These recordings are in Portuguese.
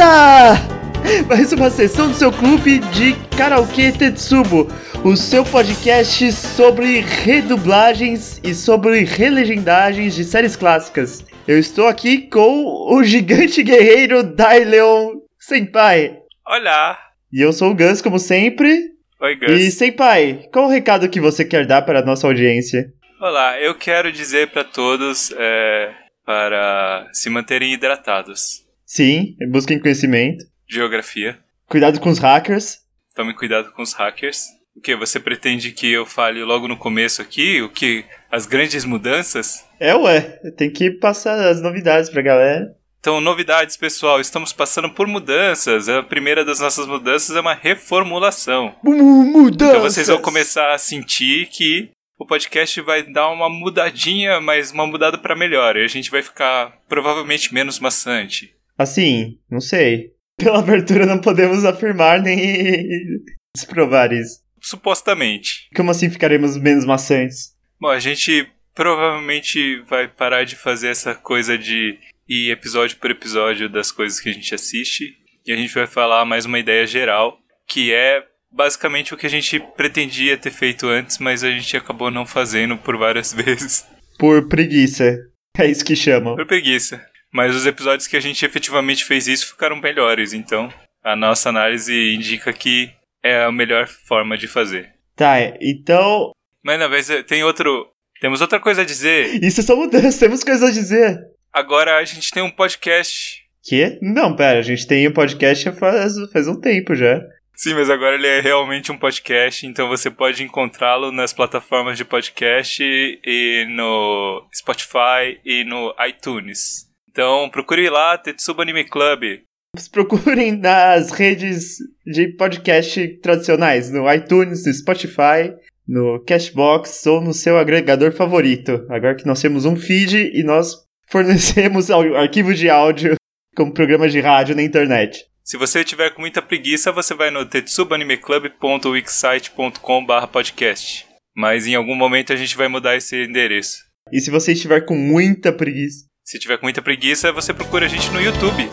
Aberta! Mais uma sessão do seu clube de Karaokê Tetsubo, o seu podcast sobre redublagens e sobre relegendagens de séries clássicas. Eu estou aqui com o gigante guerreiro Daileon Senpai. Olá! E eu sou o Gus, como sempre. Oi, Gus. E Senpai, qual o recado que você quer dar para a nossa audiência? Olá, eu quero dizer para todos é, para se manterem hidratados. Sim, busquem conhecimento. Geografia. Cuidado com os hackers. Tome cuidado com os hackers. O que? Você pretende que eu fale logo no começo aqui? O que? As grandes mudanças? É, ué. Tem que passar as novidades pra galera. Então, novidades, pessoal. Estamos passando por mudanças. A primeira das nossas mudanças é uma reformulação. Mudanças! Então vocês vão começar a sentir que o podcast vai dar uma mudadinha, mas uma mudada para melhor. E a gente vai ficar provavelmente menos maçante. Assim, não sei. Pela abertura não podemos afirmar nem desprovar isso. Supostamente. Como assim ficaremos menos maçantes? Bom, a gente provavelmente vai parar de fazer essa coisa de ir episódio por episódio das coisas que a gente assiste. E a gente vai falar mais uma ideia geral, que é basicamente o que a gente pretendia ter feito antes, mas a gente acabou não fazendo por várias vezes. Por preguiça. É isso que chamam. Por preguiça. Mas os episódios que a gente efetivamente fez isso ficaram melhores, então a nossa análise indica que é a melhor forma de fazer. Tá, então. Mas na vez tem outro. Temos outra coisa a dizer. Isso é só mudança, temos coisa a dizer. Agora a gente tem um podcast. Que? Não, pera, a gente tem o um podcast faz, faz um tempo já. Sim, mas agora ele é realmente um podcast, então você pode encontrá-lo nas plataformas de podcast e no Spotify e no iTunes. Então procure lá, Tetsuba Anime Club. Procurem nas redes de podcast tradicionais, no iTunes, no Spotify, no Cashbox ou no seu agregador favorito. Agora que nós temos um feed e nós fornecemos arquivos de áudio como programas de rádio na internet. Se você tiver com muita preguiça, você vai no tetsubaanimeclub.wixsite.com.br podcast. Mas em algum momento a gente vai mudar esse endereço. E se você estiver com muita preguiça? Se tiver com muita preguiça, você procura a gente no YouTube.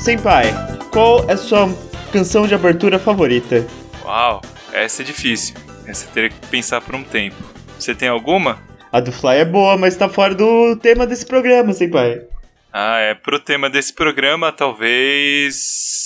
Senpai, qual é a sua canção de abertura favorita? Uau, essa é difícil. Essa teria que pensar por um tempo. Você tem alguma? A do Fly é boa, mas tá fora do tema desse programa, Senpai. Ah, é. Pro tema desse programa, talvez.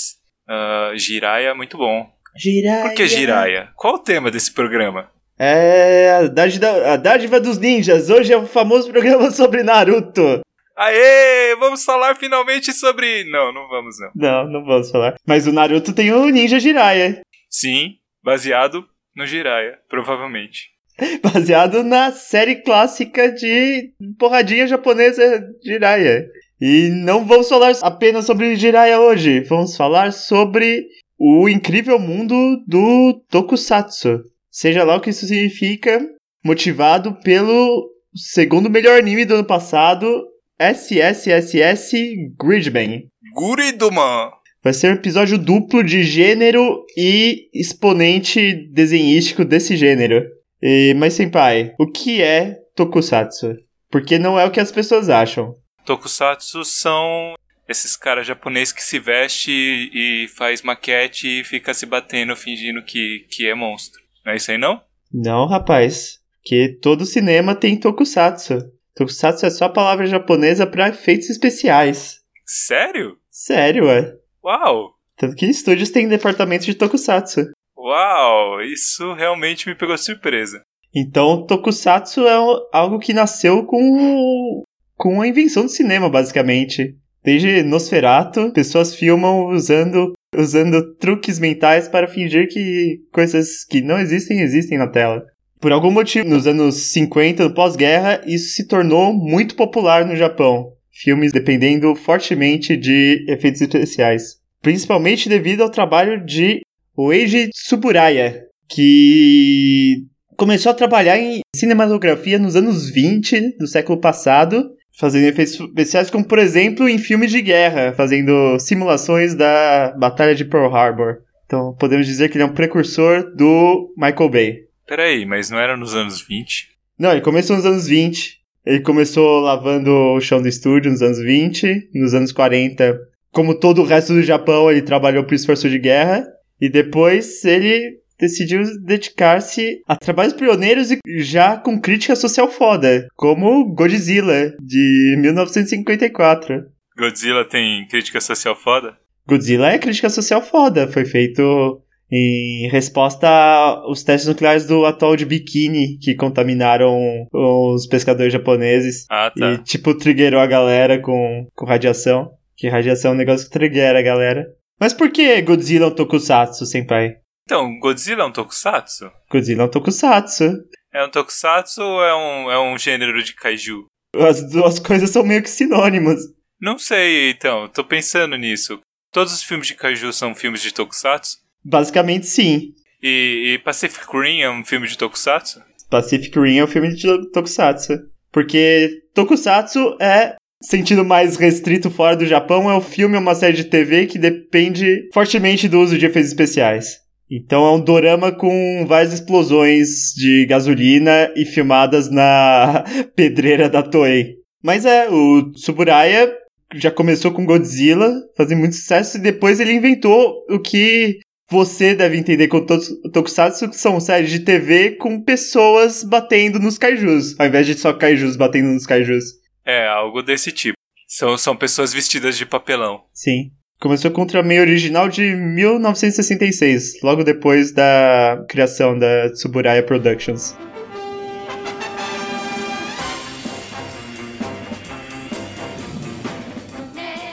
Uh, Jiraya, muito bom. Jiraya. Por que Jiraya? Qual o tema desse programa? É a dádiva, a dádiva dos ninjas. Hoje é o famoso programa sobre Naruto. Aê! Vamos falar finalmente sobre. Não, não vamos não. Não, não vamos falar. Mas o Naruto tem o Ninja Jiraiya. Sim, baseado no Jiraiya, provavelmente. Baseado na série clássica de porradinha japonesa Jiraiya. E não vamos falar apenas sobre Jiraiya hoje. Vamos falar sobre o incrível mundo do Tokusatsu. Seja lá o que isso significa, motivado pelo segundo melhor anime do ano passado, SSSS Gridman. Guriduman! Vai ser um episódio duplo de gênero e exponente desenhístico desse gênero. E, mas, senpai, o que é Tokusatsu? Porque não é o que as pessoas acham. Tokusatsu são esses caras japoneses que se veste e faz maquete e fica se batendo fingindo que, que é monstro. Não é isso aí não? Não, rapaz. Que todo cinema tem Tokusatsu. Tokusatsu é só a palavra japonesa para efeitos especiais. Sério? Sério, é. Uau! Tanto que estúdios têm departamentos de Tokusatsu. Uau! Isso realmente me pegou de surpresa. Então, Tokusatsu é algo que nasceu com, com a invenção do cinema, basicamente. Desde Nosferatu, pessoas filmam usando, usando truques mentais para fingir que coisas que não existem, existem na tela. Por algum motivo, nos anos 50, pós-guerra, isso se tornou muito popular no Japão. Filmes dependendo fortemente de efeitos especiais. Principalmente devido ao trabalho de Eiji Tsuburaya, que começou a trabalhar em cinematografia nos anos 20 do século passado, fazendo efeitos especiais, como por exemplo em filmes de guerra, fazendo simulações da Batalha de Pearl Harbor. Então podemos dizer que ele é um precursor do Michael Bay. Peraí, mas não era nos anos 20? Não, ele começou nos anos 20. Ele começou lavando o chão do estúdio nos anos 20. Nos anos 40, como todo o resto do Japão, ele trabalhou pro esforço de guerra. E depois ele decidiu dedicar-se a trabalhos pioneiros e já com crítica social foda, como Godzilla, de 1954. Godzilla tem crítica social foda? Godzilla é crítica social foda, foi feito em resposta aos testes nucleares do atol de Bikini que contaminaram os pescadores japoneses. Ah, tá. E, tipo, triggerou a galera com, com radiação. Que radiação é um negócio que triggera a galera. Mas por que Godzilla é um tokusatsu, senpai? Então, Godzilla é um tokusatsu? Godzilla é um tokusatsu. É um tokusatsu ou é um, é um gênero de kaiju? As duas coisas são meio que sinônimas. Não sei, então, tô pensando nisso. Todos os filmes de kaiju são filmes de tokusatsu? Basicamente, sim. E, e Pacific Rim é um filme de tokusatsu? Pacific Rim é um filme de tokusatsu. Porque tokusatsu é, sentido mais restrito fora do Japão, é um filme ou uma série de TV que depende fortemente do uso de efeitos especiais. Então é um dorama com várias explosões de gasolina e filmadas na pedreira da Toei. Mas é, o Tsuburaya já começou com Godzilla, fazendo muito sucesso, e depois ele inventou o que você deve entender com Tokusatsu, que são séries de TV com pessoas batendo nos kaijus, ao invés de só kaijus batendo nos kaijus. É, algo desse tipo. São, são pessoas vestidas de papelão. Sim. Começou com o Ultraman original de 1966, logo depois da criação da Tsuburaya Productions.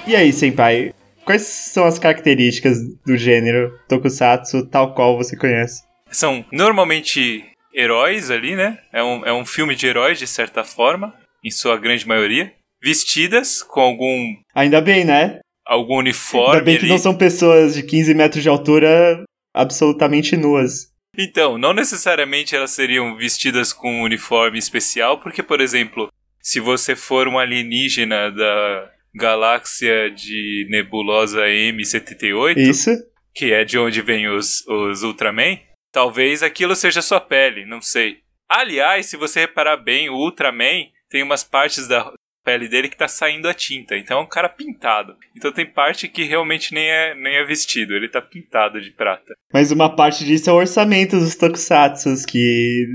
E aí, Senpai, quais são as características do gênero Tokusatsu tal qual você conhece? São normalmente heróis ali, né? É um, é um filme de heróis, de certa forma, em sua grande maioria. Vestidas com algum. Ainda bem, né? Algum uniforme. Ainda bem que ali. não são pessoas de 15 metros de altura absolutamente nuas. Então, não necessariamente elas seriam vestidas com um uniforme especial, porque, por exemplo, se você for um alienígena da galáxia de nebulosa M78, Isso. que é de onde vem os, os Ultraman, talvez aquilo seja sua pele, não sei. Aliás, se você reparar bem, o Ultraman tem umas partes da pele dele que tá saindo a tinta, então é um cara pintado. Então tem parte que realmente nem é, nem é vestido, ele tá pintado de prata. Mas uma parte disso é o orçamento dos tokusatsus, que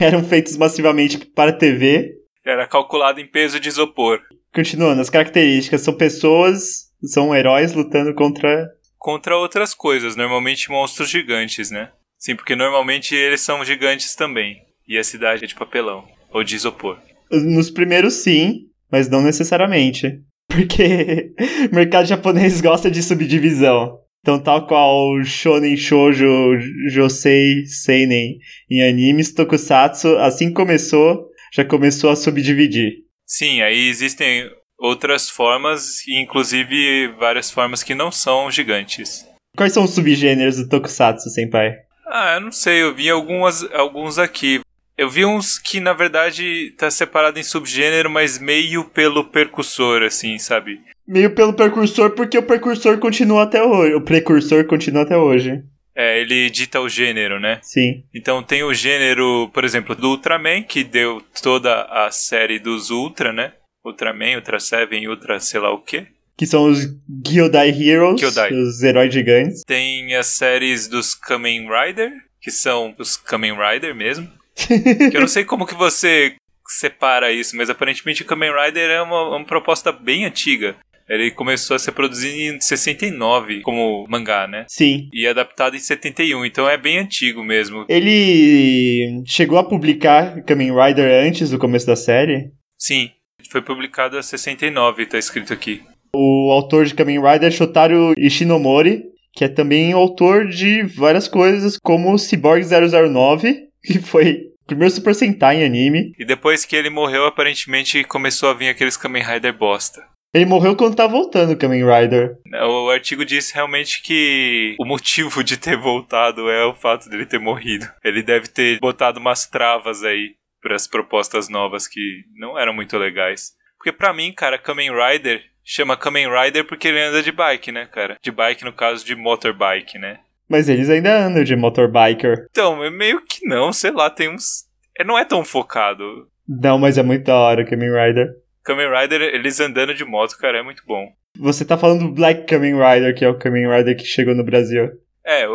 eram feitos massivamente para TV. Era calculado em peso de isopor. Continuando, as características são pessoas, são heróis lutando contra. Contra outras coisas, normalmente monstros gigantes, né? Sim, porque normalmente eles são gigantes também. E a cidade é de papelão, ou de isopor. Nos primeiros, sim, mas não necessariamente. Porque o mercado japonês gosta de subdivisão. Então, tal qual Shonen Shoujo, Josei, Seinen em animes, Tokusatsu, assim começou, já começou a subdividir. Sim, aí existem outras formas, inclusive várias formas que não são gigantes. Quais são os subgêneros do Tokusatsu, senpai? Ah, eu não sei, eu vi algumas, alguns aqui. Eu vi uns que, na verdade, tá separado em subgênero, mas meio pelo percussor, assim, sabe? Meio pelo precursor, porque o precursor continua até hoje. O precursor continua até hoje. É, ele dita o gênero, né? Sim. Então tem o gênero, por exemplo, do Ultraman, que deu toda a série dos Ultra, né? Ultraman, Ultra Seven, Ultra sei lá o quê. Que são os Gyodai Heroes, Gyodai. os heróis gigantes. Tem as séries dos Kamen Rider, que são os Kamen Rider mesmo. Eu não sei como que você separa isso, mas aparentemente o Kamen Rider é uma, uma proposta bem antiga. Ele começou a ser produzido em 69 como mangá, né? Sim. E adaptado em 71, então é bem antigo mesmo. Ele chegou a publicar Kamen Rider antes do começo da série. Sim, foi publicado em 69, tá escrito aqui. O autor de Kamen Rider é Shotaro Ishinomori, que é também autor de várias coisas, como Cyborg 009, que foi o primeiro Super Sentai em anime. E depois que ele morreu, aparentemente começou a vir aqueles Kamen Rider bosta. Ele morreu quando tá voltando o Kamen Rider. O artigo diz realmente que o motivo de ter voltado é o fato dele ter morrido. Ele deve ter botado umas travas aí para as propostas novas que não eram muito legais. Porque pra mim, cara, Kamen Rider chama Kamen Rider porque ele anda de bike, né, cara? De bike no caso de motorbike, né? Mas eles ainda andam de motorbiker. Então, é meio que não, sei lá, tem uns. É, não é tão focado. Não, mas é muito da hora o Kamen Rider. Kamen Rider, eles andando de moto, cara, é muito bom. Você tá falando do Black Kamen Rider, que é o Kamen Rider que chegou no Brasil. É,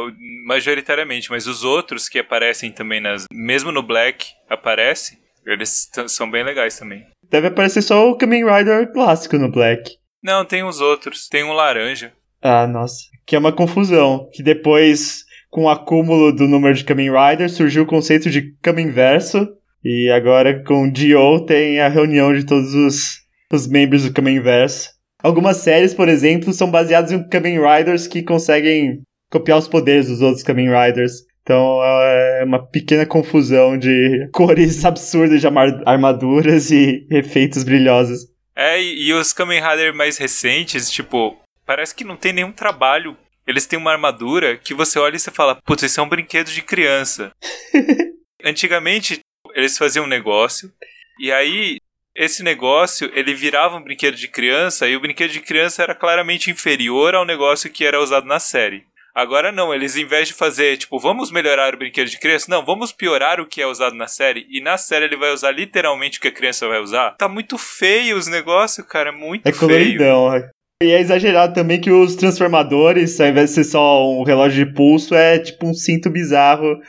majoritariamente, mas os outros que aparecem também nas. Mesmo no Black aparece, eles são bem legais também. Deve aparecer só o Kamen Rider clássico no Black. Não, tem os outros. Tem um laranja. Ah, nossa. Que é uma confusão. Que depois, com o acúmulo do número de Kamen Rider, surgiu o conceito de Kamen Verso. E agora com Dio tem a reunião de todos os, os membros do Kamen Verso. Algumas séries, por exemplo, são baseadas em Kamen Riders que conseguem copiar os poderes dos outros Kamen Riders. Então é uma pequena confusão de cores absurdas de armaduras e efeitos brilhosos. É, e, os Kamen Rider mais recentes, tipo, parece que não tem nenhum trabalho. Eles têm uma armadura que você olha e você fala, putz, isso é um brinquedo de criança. Antigamente, eles faziam um negócio, e aí esse negócio ele virava um brinquedo de criança e o brinquedo de criança era claramente inferior ao negócio que era usado na série. Agora não, eles em vez de fazer, tipo, vamos melhorar o brinquedo de criança, não, vamos piorar o que é usado na série. E na série ele vai usar literalmente o que a criança vai usar. Tá muito feio os negócios, cara, muito é feio. Coloridão. É. E é exagerado também que os transformadores, ao invés de ser só um relógio de pulso, é tipo um cinto bizarro.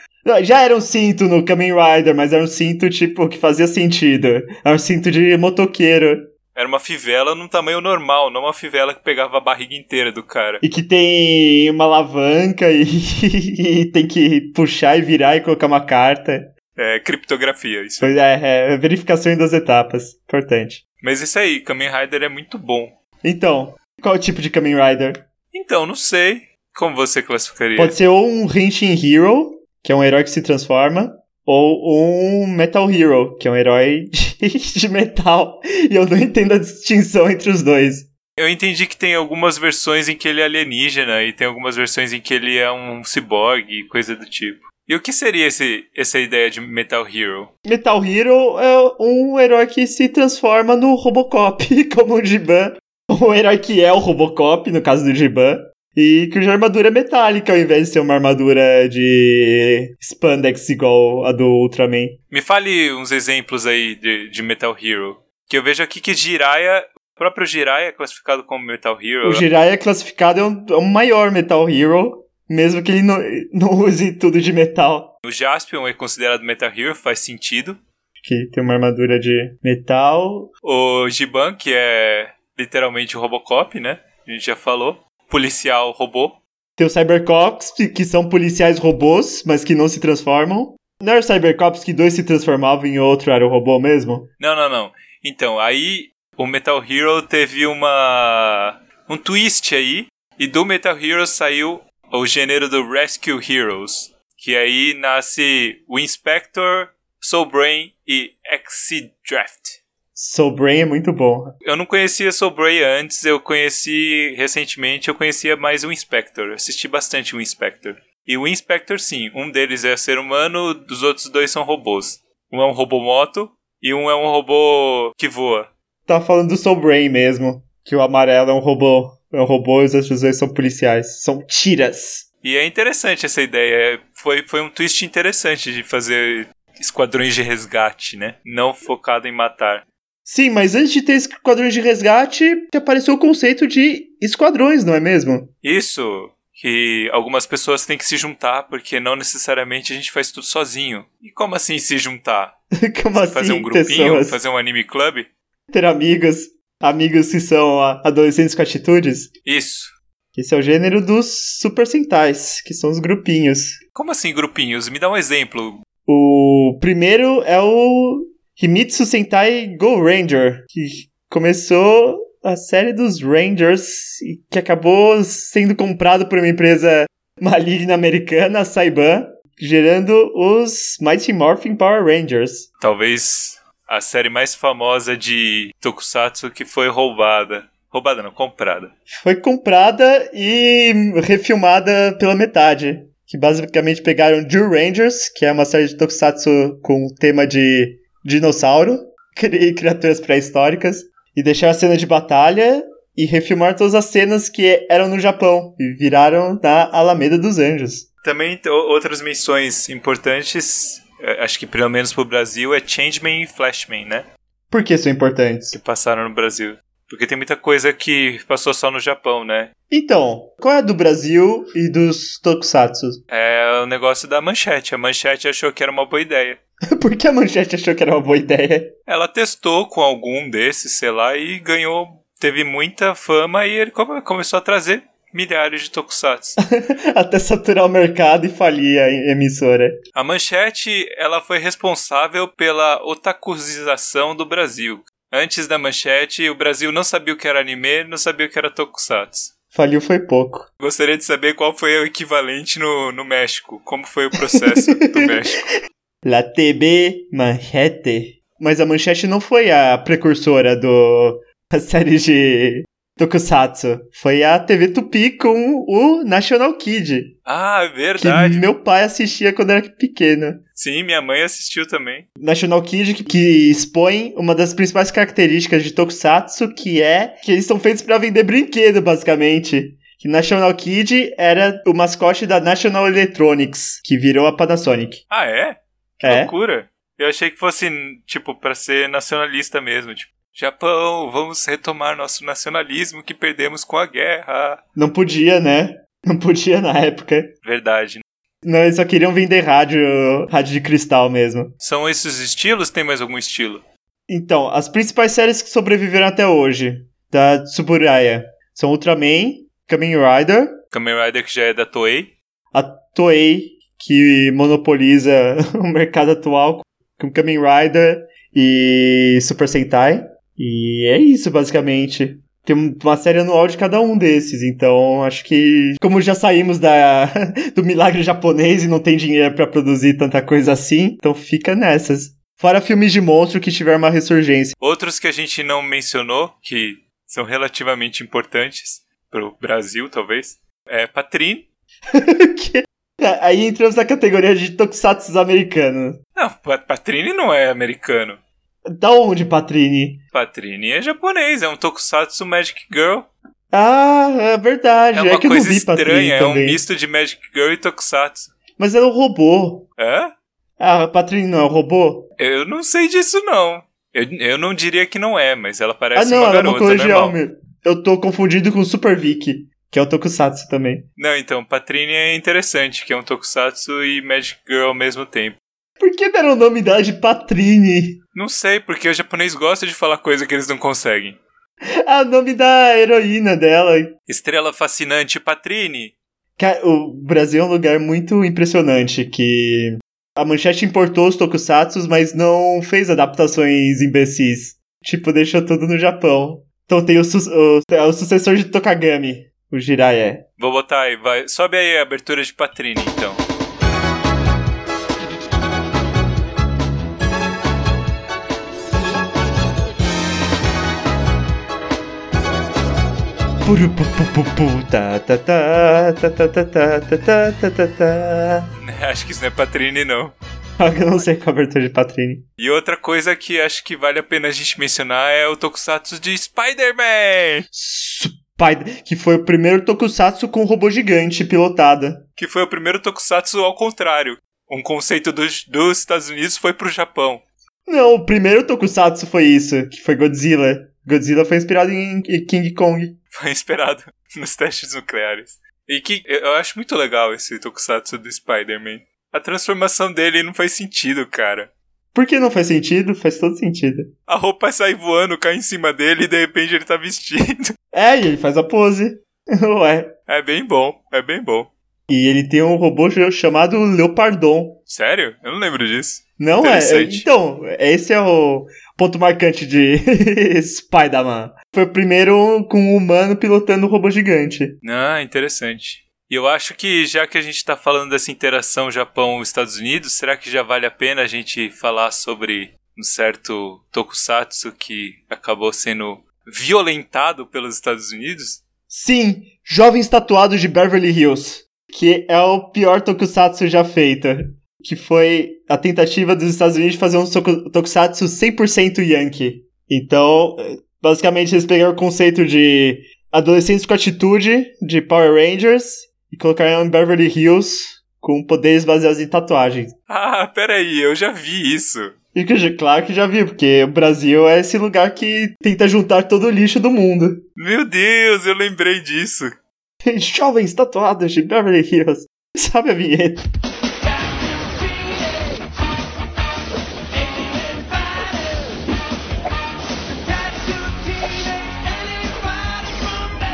Já era um cinto no Kamen Rider, mas era um cinto, tipo, que fazia sentido. Era um cinto de motoqueiro. Era uma fivela num tamanho normal, não uma fivela que pegava a barriga inteira do cara. E que tem uma alavanca e, e tem que puxar e virar e colocar uma carta. É, criptografia, isso. Pois é, é, verificação em duas etapas. Importante. Mas isso aí, Kamen Rider é muito bom. Então, qual o tipo de Kamen Rider? Então, não sei. Como você classificaria? Pode ser ou um Henshin Hero, que é um herói que se transforma, ou um Metal Hero, que é um herói de, de metal. E eu não entendo a distinção entre os dois. Eu entendi que tem algumas versões em que ele é alienígena e tem algumas versões em que ele é um ciborgue e coisa do tipo. E o que seria esse, essa ideia de Metal Hero? Metal Hero é um herói que se transforma no Robocop, como o Giban. Um herói que é o Robocop, no caso do Giban. E que usa armadura metálica ao invés de ser uma armadura de spandex igual a do Ultraman. Me fale uns exemplos aí de, de Metal Hero. Que eu vejo aqui que Jiraiya, o próprio Jiraiya é classificado como Metal Hero. O Jiraiya é classificado é um, é um maior Metal Hero, mesmo que ele não, não use tudo de metal. O Jaspion é considerado Metal Hero, faz sentido. Que tem uma armadura de metal. O Giban, que é literalmente o Robocop, né? A gente já falou policial robô. Tem os Cybercops, que são policiais robôs, mas que não se transformam. Não era Cybercops que dois se transformavam e o outro era o robô mesmo? Não, não, não. Então, aí o Metal Hero teve uma. um twist aí. E do Metal Hero saiu o gênero do Rescue Heroes. Que aí nasce o Inspector, Soul Brain e X-Draft. Soul Brain é muito bom. Eu não conhecia Soul Brain antes, eu conheci recentemente, eu conhecia mais o Inspector. Eu assisti bastante o Inspector. E o Inspector, sim, um deles é ser humano, os outros dois são robôs. Um é um robô moto e um é um robô que voa. Tá falando do Soul Brain mesmo, que o amarelo é um robô. É um robô e os outros dois são policiais. São tiras. E é interessante essa ideia. Foi, foi um twist interessante de fazer esquadrões de resgate, né? Não focado em matar. Sim, mas antes de ter esquadrões de resgate, apareceu o conceito de esquadrões, não é mesmo? Isso. Que algumas pessoas têm que se juntar, porque não necessariamente a gente faz tudo sozinho. E como assim se juntar? como Você assim? Fazer um grupinho? Pessoas... Fazer um anime club? Ter amigos. Amigos que são adolescentes com atitudes? Isso. Esse é o gênero dos Super Sentais, que são os grupinhos. Como assim grupinhos? Me dá um exemplo. O primeiro é o Himitsu Sentai Go Ranger, que começou a série dos Rangers e que acabou sendo comprado por uma empresa maligna americana, a Saiban, gerando os Mighty Morphin Power Rangers. Talvez a série mais famosa de Tokusatsu que foi roubada. Roubada não, comprada. Foi comprada e refilmada pela metade. Que basicamente pegaram Jill Rangers, que é uma série de Tokusatsu com tema de dinossauro, criaturas pré-históricas, e deixar a cena de batalha e refilmaram todas as cenas que eram no Japão e viraram na Alameda dos Anjos. Também outras menções importantes, é, acho que pelo menos pro Brasil, é Changeman e Flashman, né? Por que são importantes? Que passaram no Brasil. Porque tem muita coisa que passou só no Japão, né? Então, qual é a do Brasil e dos Tokusatsu? É o negócio da manchete. A manchete achou que era uma boa ideia. Por que a manchete achou que era uma boa ideia? Ela testou com algum desses, sei lá, e ganhou. Teve muita fama e ele começou a trazer milhares de tokusatsu. Até saturar o mercado e falir a emissora. A Manchete, ela foi responsável pela otakuização do Brasil. Antes da Manchete, o Brasil não sabia o que era anime, não sabia o que era tokusatsu. Faliu foi pouco. Gostaria de saber qual foi o equivalente no, no México. Como foi o processo do México? La TB Manchete. Mas a Manchete não foi a precursora do a série de Tokusatsu. Foi a TV Tupi com o National Kid. Ah, é verdade. Que meu pai assistia quando era pequeno. Sim, minha mãe assistiu também. National Kid que, que expõe uma das principais características de Tokusatsu, que é que eles são feitos para vender brinquedo, basicamente. Que National Kid era o mascote da National Electronics, que virou a Panasonic. Ah, é? Que é. loucura. Eu achei que fosse, tipo, para ser nacionalista mesmo, tipo. Japão, vamos retomar nosso nacionalismo que perdemos com a guerra. Não podia, né? Não podia na época. Verdade. Não, eles só queriam vender rádio, rádio de cristal mesmo. São esses estilos? Tem mais algum estilo? Então, as principais séries que sobreviveram até hoje, da Tsuburaya, são Ultraman, Kamen Rider. Kamen Rider que já é da Toei. A Toei, que monopoliza o mercado atual com Kamen Rider e Super Sentai. E é isso, basicamente. Tem uma série anual de cada um desses, então acho que, como já saímos da, do milagre japonês e não tem dinheiro para produzir tanta coisa assim, então fica nessas. Fora filmes de monstro que tiveram uma ressurgência. Outros que a gente não mencionou, que são relativamente importantes pro Brasil, talvez, é Patrine. que... É, aí entramos na categoria de tokusatsu americanos. Não, Patrine não é americano. Da onde, Patrine? Patrine é japonês, é um tokusatsu Magic Girl. Ah, é verdade. É uma é coisa estranha, é um misto de Magic Girl e tokusatsu. Mas é um robô. É? Ah, a Patrine não é um robô? Eu não sei disso, não. Eu, eu não diria que não é, mas ela parece ah, não, uma ela garota, é uma colegial normal. Eu tô confundido com Super Vicky, que é o Tokusatsu também. Não, então, Patrine é interessante, que é um tokusatsu e Magic Girl ao mesmo tempo. Por que deram o nome dela de Patrine? Não sei, porque o japonês gosta de falar coisa que eles não conseguem. Ah, o nome da heroína dela. Estrela fascinante Patrine. Cara, o Brasil é um lugar muito impressionante que a Manchete importou os tokusatsus, mas não fez adaptações imbecis. Tipo, deixou tudo no Japão. Então tem o, su o, é o sucessor de Tokagami, o girar é. Vou botar aí, vai. Sobe aí a abertura de Patrini, então. Acho que isso não é Patrini, não. Eu não sei qual é a abertura de Patrini. E outra coisa que acho que vale a pena a gente mencionar é o Tokusatsu de Spider-Man! Spider, que foi o primeiro Tokusatsu com robô gigante pilotada. Que foi o primeiro Tokusatsu ao contrário. Um conceito dos, dos Estados Unidos foi pro Japão. Não, o primeiro Tokusatsu foi isso, que foi Godzilla. Godzilla foi inspirado em King Kong. Foi inspirado nos testes nucleares. E que eu acho muito legal esse Tokusatsu do Spider-Man. A transformação dele não faz sentido, cara. Por que não faz sentido? Faz todo sentido. A roupa sai voando, cai em cima dele e de repente ele tá vestido. É, e ele faz a pose. Ué. É bem bom, é bem bom. E ele tem um robô chamado Leopardon. Sério? Eu não lembro disso. Não é? Interessante. Então, esse é o ponto marcante de Spider-Man. Foi o primeiro com um humano pilotando um robô gigante. Ah, interessante. E eu acho que já que a gente tá falando dessa interação Japão-Estados Unidos, será que já vale a pena a gente falar sobre um certo tokusatsu que acabou sendo violentado pelos Estados Unidos? Sim, Jovens Tatuados de Beverly Hills. Que é o pior tokusatsu já feito. Que foi a tentativa dos Estados Unidos de fazer um toku- tokusatsu 100% yankee. Então, Basicamente, eles pegaram o conceito de adolescentes com atitude de Power Rangers e colocaram em Beverly Hills com poderes baseados em tatuagens. Ah, peraí, eu já vi isso. E que, claro que já vi, porque o Brasil é esse lugar que tenta juntar todo o lixo do mundo. Meu Deus, eu lembrei disso. Jovens tatuados de Beverly Hills. Sabe a vinheta?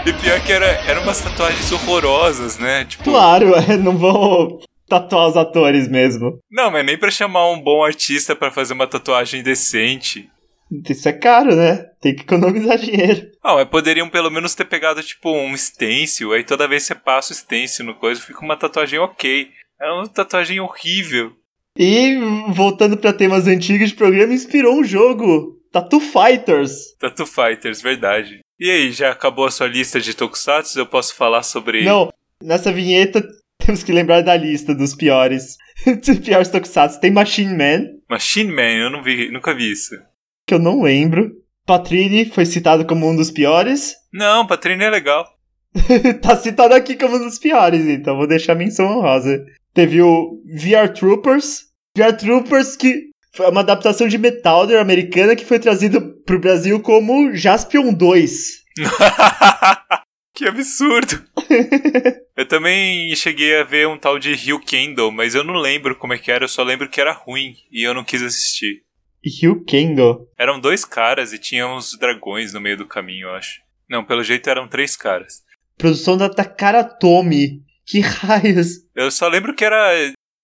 E pior que era, eram umas tatuagens horrorosas, né? Tipo, Claro, é, não vão tatuar os atores mesmo. não, mas nem pra chamar um bom artista pra fazer uma tatuagem decente. Isso é caro, né? Tem que economizar dinheiro. Ah, mas poderiam pelo menos ter pegado, tipo, um stencil, aí toda vez que você passa o stencil no coisa, fica uma tatuagem ok. É uma tatuagem horrível. E voltando pra temas antigos de programa, inspirou um jogo, Tattoo Fighters. Tattoo Fighters, verdade. E aí, já acabou a sua lista de tokusatsu? Eu posso falar sobre... Não, nessa vinheta temos que lembrar da lista dos piores. dos piores tokusatsu. Tem Machine Man, Machine Man, eu não vi, nunca vi isso. que eu não lembro. Patrini foi citado como um dos piores. Não, Patrine é legal. tá citado aqui como um dos piores, então vou deixar a menção honrosa. Teve o VR Troopers. VR Troopers que foi uma adaptação de Metalder americana que foi trazido pro Brasil como Jaspion 2. que absurdo. eu também cheguei a ver um tal de Rio Kendo, mas eu não lembro como é que era, eu só lembro que era ruim e eu não quis assistir. Ryu Kendo. Eram dois caras e tinha uns dragões no meio do caminho, eu acho. Não, pelo jeito eram três caras. Produção da Takara Tomy. Que raios. Eu só lembro que era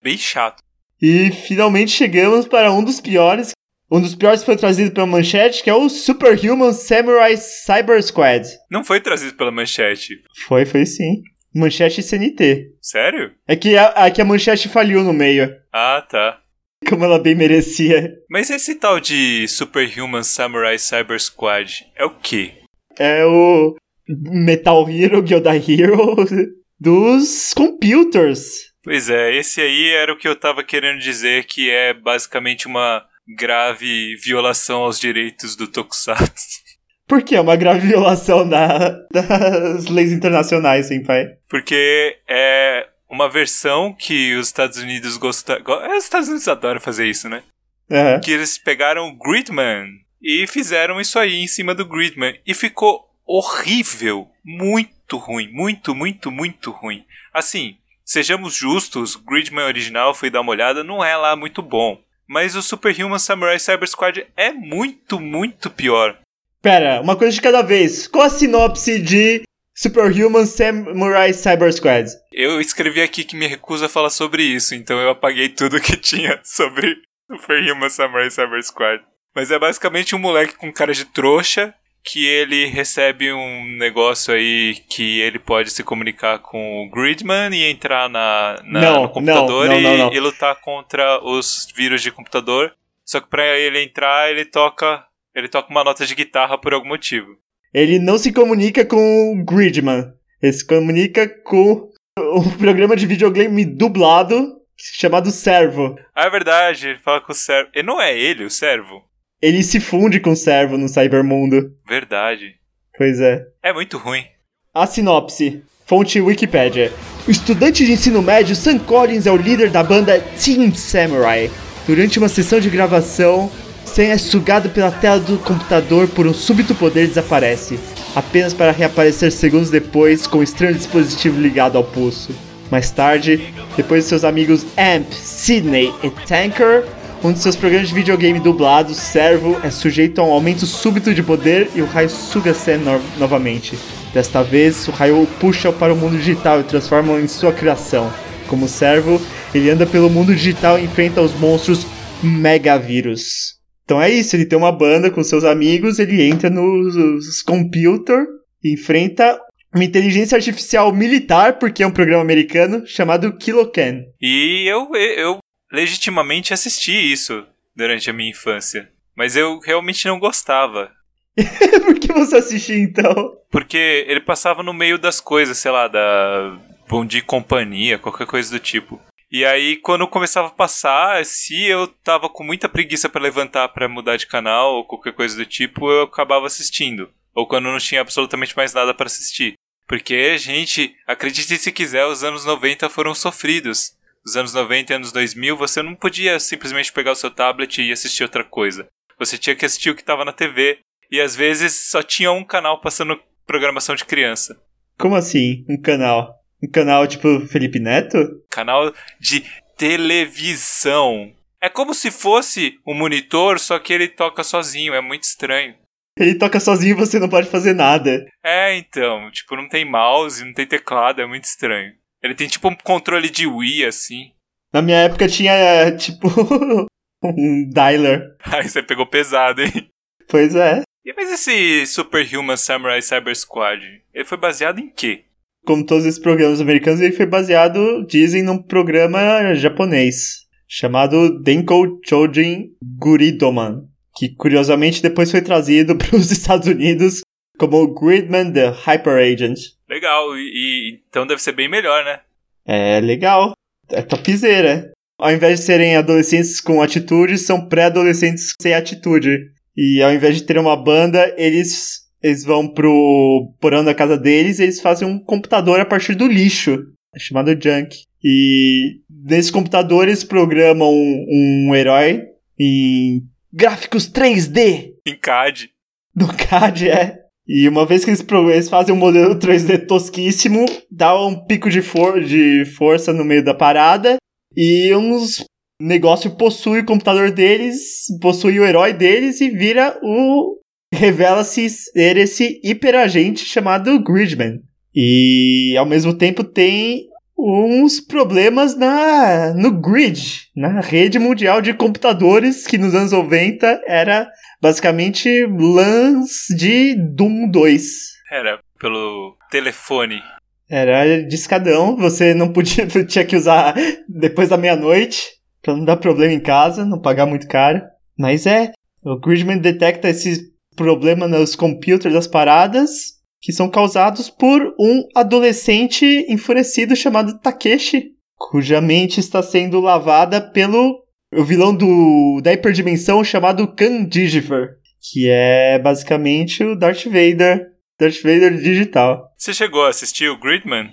bem chato. E finalmente chegamos para um dos piores. Um dos piores foi trazido pela manchete, que é o Superhuman Samurai Cyber Squad. Não foi trazido pela manchete. Foi, foi sim. Manchete CNT. Sério? É que a, é que a manchete faliu no meio. Ah, tá. Como ela bem merecia. Mas esse tal de Superhuman Samurai Cyber Squad é o quê? É o Metal Hero, Gilda Hero dos computers. Pois é, esse aí era o que eu tava querendo dizer, que é basicamente uma grave violação aos direitos do Tokusatsu. Por que? É uma grave violação da, das leis internacionais, senpai. Porque é uma versão que os Estados Unidos gostam. Os Estados Unidos adoram fazer isso, né? Uhum. Que eles pegaram o Gridman e fizeram isso aí em cima do Gridman. E ficou horrível. Muito ruim. Muito, muito, muito ruim. Assim, sejamos justos, Gridman original, fui dar uma olhada, não é lá muito bom. Mas o Superhuman Samurai Cyber Squad é muito, muito pior. Pera, uma coisa de cada vez. Qual a sinopse de Superhuman Samurai Cyber Squad? Eu escrevi aqui que me recuso a falar sobre isso, então eu apaguei tudo que tinha sobre Superhuman Samurai Cyber Squad. Mas é basicamente um moleque com cara de trouxa que ele recebe um negócio aí que ele pode se comunicar com o Gridman e entrar na, na Não, no computador não, não, e, e lutar contra os vírus de computador. Só que pra ele entrar, ele toca, ele toca uma nota de guitarra por algum motivo. Ele não se comunica com o Gridman. Ele se comunica com um programa de videogame dublado chamado Servo. Ah, é verdade, ele fala com o servo. E não é ele, o servo? Ele se funde com o Servo no Cybermundo. Verdade. Pois é. É muito ruim. A sinopse. Fonte Wikipedia. O estudante de ensino médio Sam Collins é o líder da banda Team Samurai. Durante uma sessão de gravação, Sam é sugado pela tela do computador por um súbito poder e desaparece, apenas para reaparecer segundos depois com um estranho dispositivo ligado ao pulso. Mais tarde, depois de seus amigos Amp, Sidney e Tanker, um de seus programas de videogame dublados, Servo, é sujeito a um aumento súbito de poder e o raio suga Sam no novamente. Desta vez, o raio o puxa para o mundo digital e transforma-o em sua criação. Como servo, ele anda pelo mundo digital e enfrenta os monstros megavírus. Então é isso, ele tem uma banda com seus amigos, ele entra nos computer e enfrenta uma inteligência artificial militar, porque é um programa americano, chamado Kilocan. E eu, eu legitimamente assisti isso durante a minha infância. Mas eu realmente não gostava. Por que você assistiu então? Porque ele passava no meio das coisas, sei lá, da Bom Dia e Companhia, qualquer coisa do tipo. E aí, quando começava a passar, se eu tava com muita preguiça para levantar para mudar de canal ou qualquer coisa do tipo, eu acabava assistindo. Ou quando não tinha absolutamente mais nada para assistir. Porque, gente, acredite se quiser, os anos 90 foram sofridos. Os anos 90 e anos 2000, você não podia simplesmente pegar o seu tablet e assistir outra coisa. Você tinha que assistir o que estava na TV. E às vezes só tinha um canal passando programação de criança. Como assim? Um canal? Um canal tipo Felipe Neto? Canal de televisão. É como se fosse um monitor, só que ele toca sozinho, é muito estranho. Ele toca sozinho e você não pode fazer nada. É, então, tipo, não tem mouse, não tem teclado, é muito estranho. Ele tem tipo um controle de Wii, assim. Na minha época tinha, tipo, um dialer. Aí você pegou pesado, hein? Pois é. E mas esse Superhuman Samurai Cyber Squad, ele foi baseado em quê? Como todos esses programas americanos, ele foi baseado, dizem, num programa japonês chamado Denko Chojin Guridoman, que curiosamente depois foi trazido para os Estados Unidos como Gridman the Hyper Agent. Legal, e, e então deve ser bem melhor, né? É legal, é topzera. Ao invés de serem adolescentes com atitude, são pré-adolescentes sem atitude. E ao invés de ter uma banda, eles, eles vão pro porão da casa deles e eles fazem um computador a partir do lixo, chamado Junk. E nesses computadores programam um, um herói em gráficos 3D. Em CAD. No CAD, é. E uma vez que eles, eles fazem um modelo 3D tosquíssimo, dá um pico de, for de força no meio da parada. E uns negócio possui o computador deles, possui o herói deles e vira o. Revela-se ser esse hiperagente chamado Gridman. E ao mesmo tempo tem uns problemas na no grid, na rede mundial de computadores que nos anos 90 era basicamente LANs de Doom 2. Era pelo telefone. Era discadão, você não podia, tinha que usar depois da meia-noite para não dar problema em casa, não pagar muito caro. Mas é, o Gridman detecta esse problema nos computers das paradas que são causados por um adolescente enfurecido chamado Takeshi, cuja mente está sendo lavada pelo o vilão do, da hiperdimensão chamado Candigifer, que é basicamente o Darth Vader, Darth Vader digital. Você chegou a assistir o Gridman?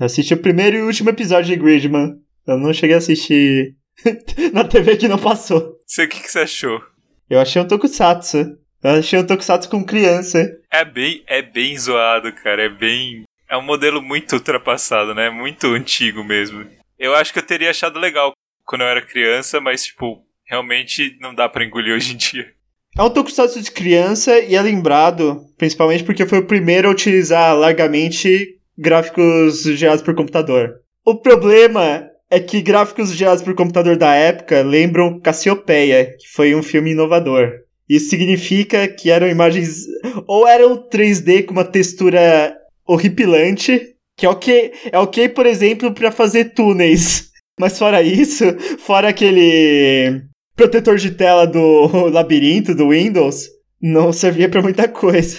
Eu assisti o primeiro e último episódio de Gridman. Eu não cheguei a assistir na TV que não passou. Você, o que, que você achou? Eu achei um tokusatsu. Eu achei um tokusatsu com criança. É bem, é bem zoado, cara. É bem. É um modelo muito ultrapassado, né? Muito antigo mesmo. Eu acho que eu teria achado legal quando eu era criança, mas, tipo, realmente não dá pra engolir hoje em dia. É um tokusatsu de criança e é lembrado, principalmente porque foi o primeiro a utilizar largamente gráficos gerados por computador. O problema é que gráficos gerados por computador da época lembram Cassiopeia, que foi um filme inovador. Isso significa que eram imagens ou eram 3D com uma textura horripilante, que é ok, é ok, por exemplo, para fazer túneis. Mas fora isso, fora aquele protetor de tela do labirinto do Windows, não servia para muita coisa.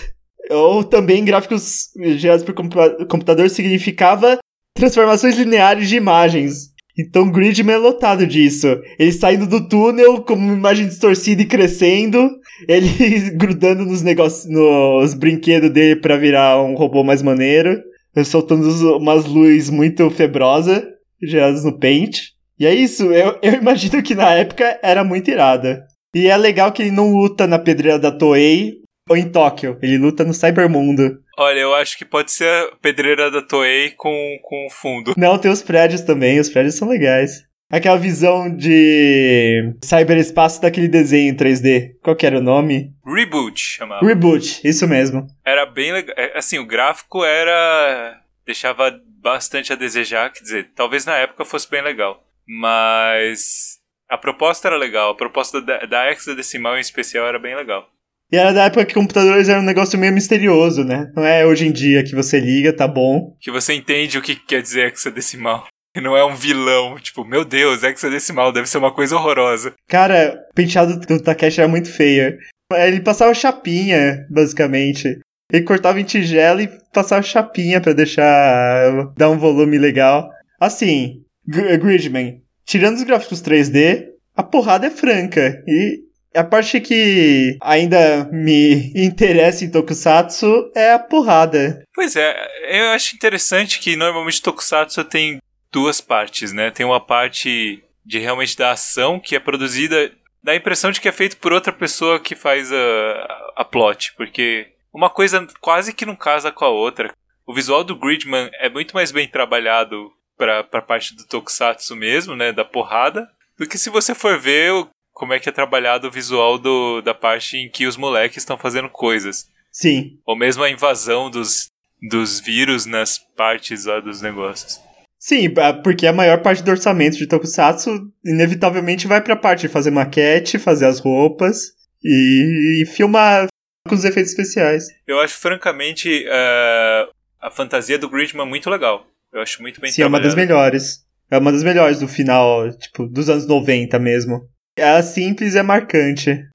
Ou também gráficos gerados por computador significava transformações lineares de imagens. Então Gridman é lotado disso. Ele saindo do túnel com uma imagem distorcida e crescendo, ele grudando nos negócios, nos brinquedos dele para virar um robô mais maneiro, soltando umas luzes muito febrosas, geradas no Paint. E é isso, eu, eu imagino que na época era muito irada. E é legal que ele não luta na pedreira da Toei ou em Tóquio, ele luta no Cybermundo. Olha, eu acho que pode ser a pedreira da Toei com, com fundo. Não, tem os prédios também, os prédios são legais. Aquela visão de cyberespaço daquele desenho em 3D. Qual que era o nome? Reboot chamava. Reboot, isso mesmo. Era bem legal. É, assim, o gráfico era. Deixava bastante a desejar, quer dizer, talvez na época fosse bem legal. Mas. A proposta era legal, a proposta da, da hexadecimal em especial era bem legal. E era da época que computadores era um negócio meio misterioso, né? Não é hoje em dia que você liga, tá bom. Que você entende o que quer dizer hexadecimal. E não é um vilão, tipo, meu Deus, hexadecimal deve ser uma coisa horrorosa. Cara, o penteado do Takeshi era muito feio. Ele passava chapinha, basicamente. Ele cortava em tigela e passava chapinha para deixar. dar um volume legal. Assim, Gridman, tirando os gráficos 3D, a porrada é franca. E a parte que ainda me interessa em Tokusatsu é a porrada. Pois é, eu acho interessante que normalmente Tokusatsu tem duas partes, né? Tem uma parte de realmente da ação que é produzida, dá a impressão de que é feito por outra pessoa que faz a, a plot, porque uma coisa quase que não casa com a outra. O visual do Gridman é muito mais bem trabalhado pra, pra parte do Tokusatsu mesmo, né? Da porrada. Do que se você for ver como é que é trabalhado o visual do, da parte em que os moleques estão fazendo coisas. Sim. Ou mesmo a invasão dos, dos vírus nas partes lá dos negócios. Sim, porque a maior parte do orçamento de Tokusatsu inevitavelmente vai pra parte de fazer maquete, fazer as roupas e, e filmar com os efeitos especiais. Eu acho, francamente, uh, a fantasia do Gridman muito legal. Eu acho muito bem Sim, é uma das melhores. É uma das melhores do final, tipo, dos anos 90 mesmo. É simples e é marcante.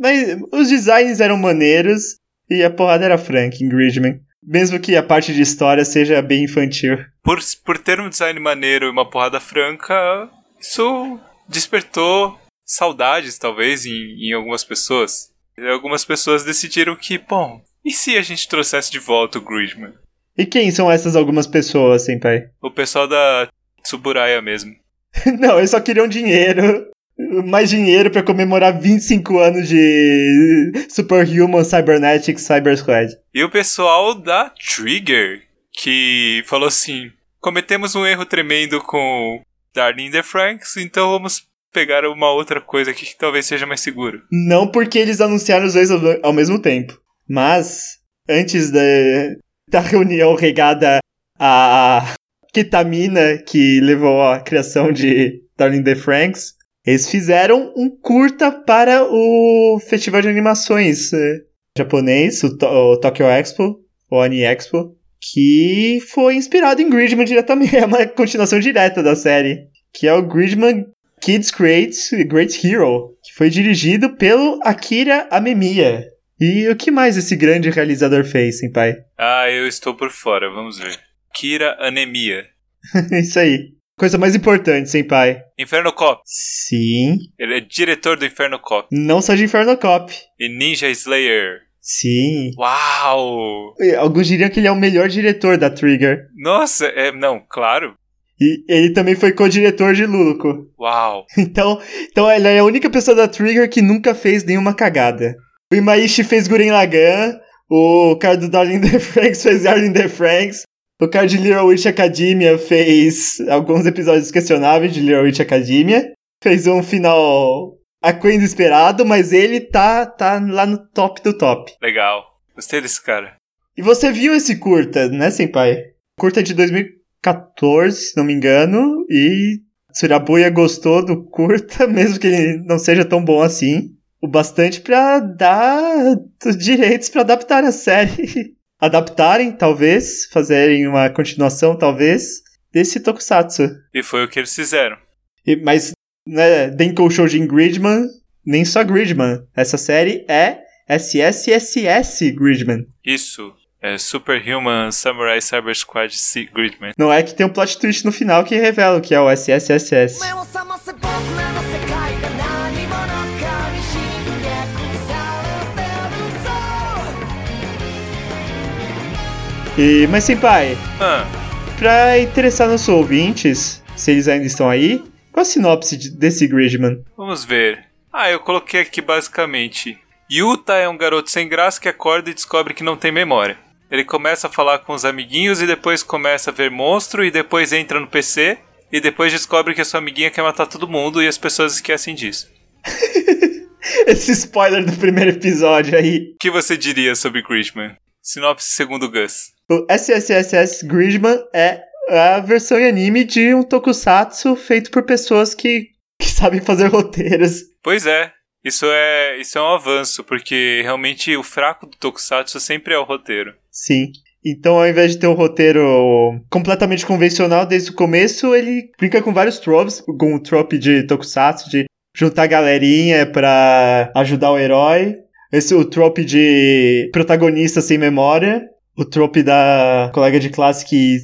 Mas os designs eram maneiros e a porrada era frank em Gridman. Mesmo que a parte de história seja bem infantil. Por, por ter um design maneiro e uma porrada franca, isso despertou saudades, talvez, em, em algumas pessoas. E algumas pessoas decidiram que, bom, e se a gente trouxesse de volta o Gridman? E quem são essas algumas pessoas, Senpai? O pessoal da Tsuburaya mesmo. Não, eles só queriam dinheiro. Mais dinheiro para comemorar 25 anos de Superhuman Cybernetics Cyber Squad. E o pessoal da Trigger, que falou assim: cometemos um erro tremendo com Darling the Franks, então vamos pegar uma outra coisa aqui que talvez seja mais seguro. Não porque eles anunciaram os dois ao mesmo tempo, mas antes da, da reunião regada a ketamina que levou à criação de Darling the Franks, eles fizeram um curta para o festival de animações eh, japonês, o, to o Tokyo Expo, o Ani Expo, que foi inspirado em Gridman diretamente, é uma continuação direta da série, que é o Gridman Kids Great, Great Hero, que foi dirigido pelo Akira Amemiya. E o que mais esse grande realizador fez, pai? Ah, eu estou por fora, vamos ver. Kira Anemia. Isso aí. Coisa mais importante, senpai. Inferno Cop. Sim. Ele é diretor do Inferno Cop. Não só de Inferno Cop. E Ninja Slayer. Sim. Uau! Alguns diriam que ele é o melhor diretor da Trigger. Nossa, é, não, claro. E ele também foi co-diretor de Luluco. Uau! Então, então ele é a única pessoa da Trigger que nunca fez nenhuma cagada. O Imaishi fez Guren Lagan, o cara do Darling the Franks fez Darling the Franks, o cara de Little Witch Academia fez alguns episódios questionáveis de Little Witch Academia. Fez um final aquém esperado, mas ele tá, tá lá no top do top. Legal. Gostei desse cara. E você viu esse curta, né, Senpai? Curta de 2014, se não me engano, e Surabuya gostou do curta, mesmo que ele não seja tão bom assim. O bastante para dar os direitos para adaptar a série. Adaptarem, talvez, fazerem uma continuação, talvez, desse Tokusatsu. E foi o que eles fizeram. E, mas né, Denkou Shoujin Gridman, nem só Gridman. Essa série é SSSS Gridman. Isso. É Superhuman Samurai Cyber Squad Gridman. Não é que tem um plot twist no final que revela o que é o SSSS. E, mas, Senpai, ah. pra interessar nossos ouvintes, se eles ainda estão aí, qual a sinopse desse Gridman? Vamos ver. Ah, eu coloquei aqui basicamente. Yuta é um garoto sem graça que acorda e descobre que não tem memória. Ele começa a falar com os amiguinhos e depois começa a ver monstro e depois entra no PC e depois descobre que a sua amiguinha quer matar todo mundo e as pessoas esquecem disso. Esse spoiler do primeiro episódio aí. O que você diria sobre Gridman? Sinopse segundo Gus. O SSSS Gridman é a versão em anime de um tokusatsu feito por pessoas que, que sabem fazer roteiros. Pois é. Isso é, isso é um avanço, porque realmente o fraco do tokusatsu sempre é o roteiro. Sim. Então, ao invés de ter um roteiro completamente convencional desde o começo, ele brinca com vários tropes, com o trope de tokusatsu, de juntar galerinha pra ajudar o herói. Esse o trope de protagonista sem memória o trope da colega de classe que,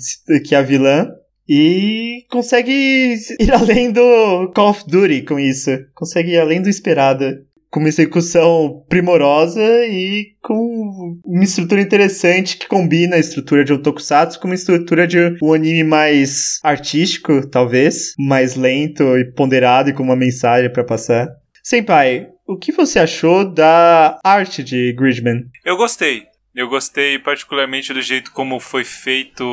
que é a vilã. E consegue ir além do Call of Duty com isso. Consegue ir além do esperado com uma execução primorosa e com uma estrutura interessante que combina a estrutura de um tokusatsu com uma estrutura de um anime mais artístico, talvez, mais lento e ponderado e com uma mensagem para passar. Senpai, o que você achou da arte de Gridman? Eu gostei. Eu gostei particularmente do jeito como foi feito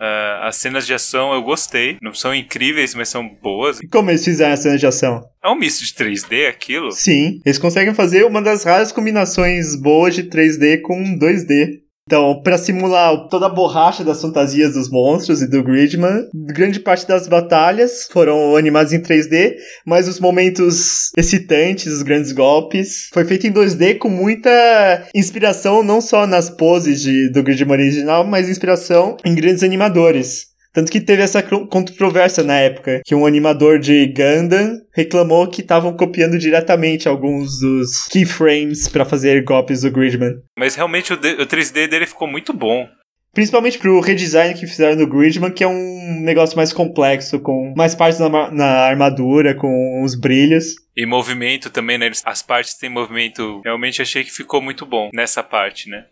uh, as cenas de ação. Eu gostei. Não são incríveis, mas são boas. E como eles fizeram as cenas de ação? É um misto de 3D aquilo? Sim, eles conseguem fazer uma das raras combinações boas de 3D com 2D. Então, para simular toda a borracha das fantasias dos monstros e do Gridman, grande parte das batalhas foram animadas em 3D, mas os momentos excitantes, os grandes golpes, foi feito em 2D com muita inspiração não só nas poses de, do Gridman original, mas inspiração em grandes animadores. Tanto que teve essa controvérsia na época, que um animador de Gundam reclamou que estavam copiando diretamente alguns dos keyframes para fazer golpes do Gridman. Mas realmente o, o 3D dele ficou muito bom. Principalmente pro redesign que fizeram no Gridman, que é um negócio mais complexo, com mais partes na, na armadura, com os brilhos. E movimento também, né? As partes têm movimento. Realmente achei que ficou muito bom nessa parte, né?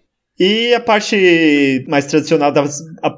E a parte mais tradicional da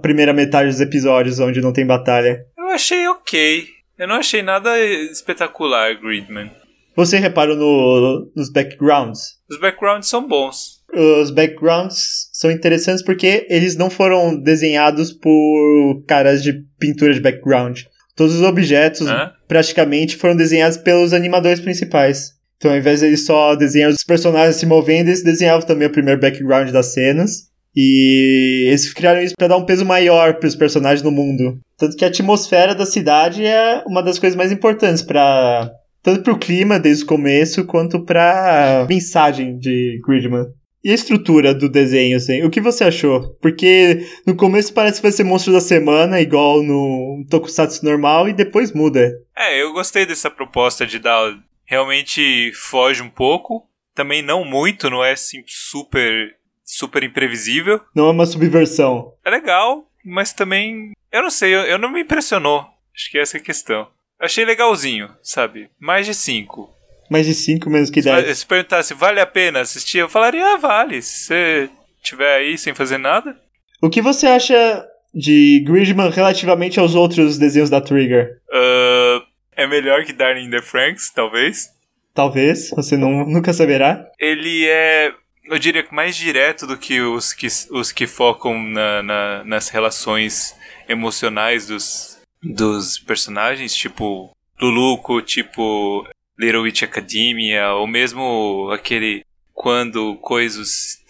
primeira metade dos episódios, onde não tem batalha? Eu achei ok. Eu não achei nada espetacular, Gridman. Você reparou no, nos backgrounds? Os backgrounds são bons. Os backgrounds são interessantes porque eles não foram desenhados por caras de pintura de background. Todos os objetos Hã? praticamente foram desenhados pelos animadores principais. Então, ao invés de eles só desenhar os personagens se movendo, eles desenhavam também o primeiro background das cenas. E eles criaram isso para dar um peso maior para os personagens no mundo. Tanto que a atmosfera da cidade é uma das coisas mais importantes para tanto para o clima desde o começo quanto para mensagem de Gridman. E a estrutura do desenho, assim, o que você achou? Porque no começo parece que vai ser monstro da semana, igual no Tokusatsu normal, e depois muda. É, eu gostei dessa proposta de dar realmente foge um pouco. Também não muito, não é assim super super imprevisível. Não é uma subversão. É legal, mas também eu não sei, eu, eu não me impressionou. Acho que essa é a questão. Achei legalzinho, sabe? Mais de 5. Mais de 5 menos que 10. Se perguntasse, vale a pena assistir? Eu falaria, ah, vale. Se você tiver aí sem fazer nada. O que você acha de Gridman relativamente aos outros desenhos da Trigger? Uh, é melhor que Darling in the Franks, talvez. Talvez, você não, nunca saberá. Ele é, eu diria, mais direto do que os que, os que focam na, na, nas relações emocionais dos, dos personagens, tipo Luluco, tipo Little Witch Academia, ou mesmo aquele Quando Coisas.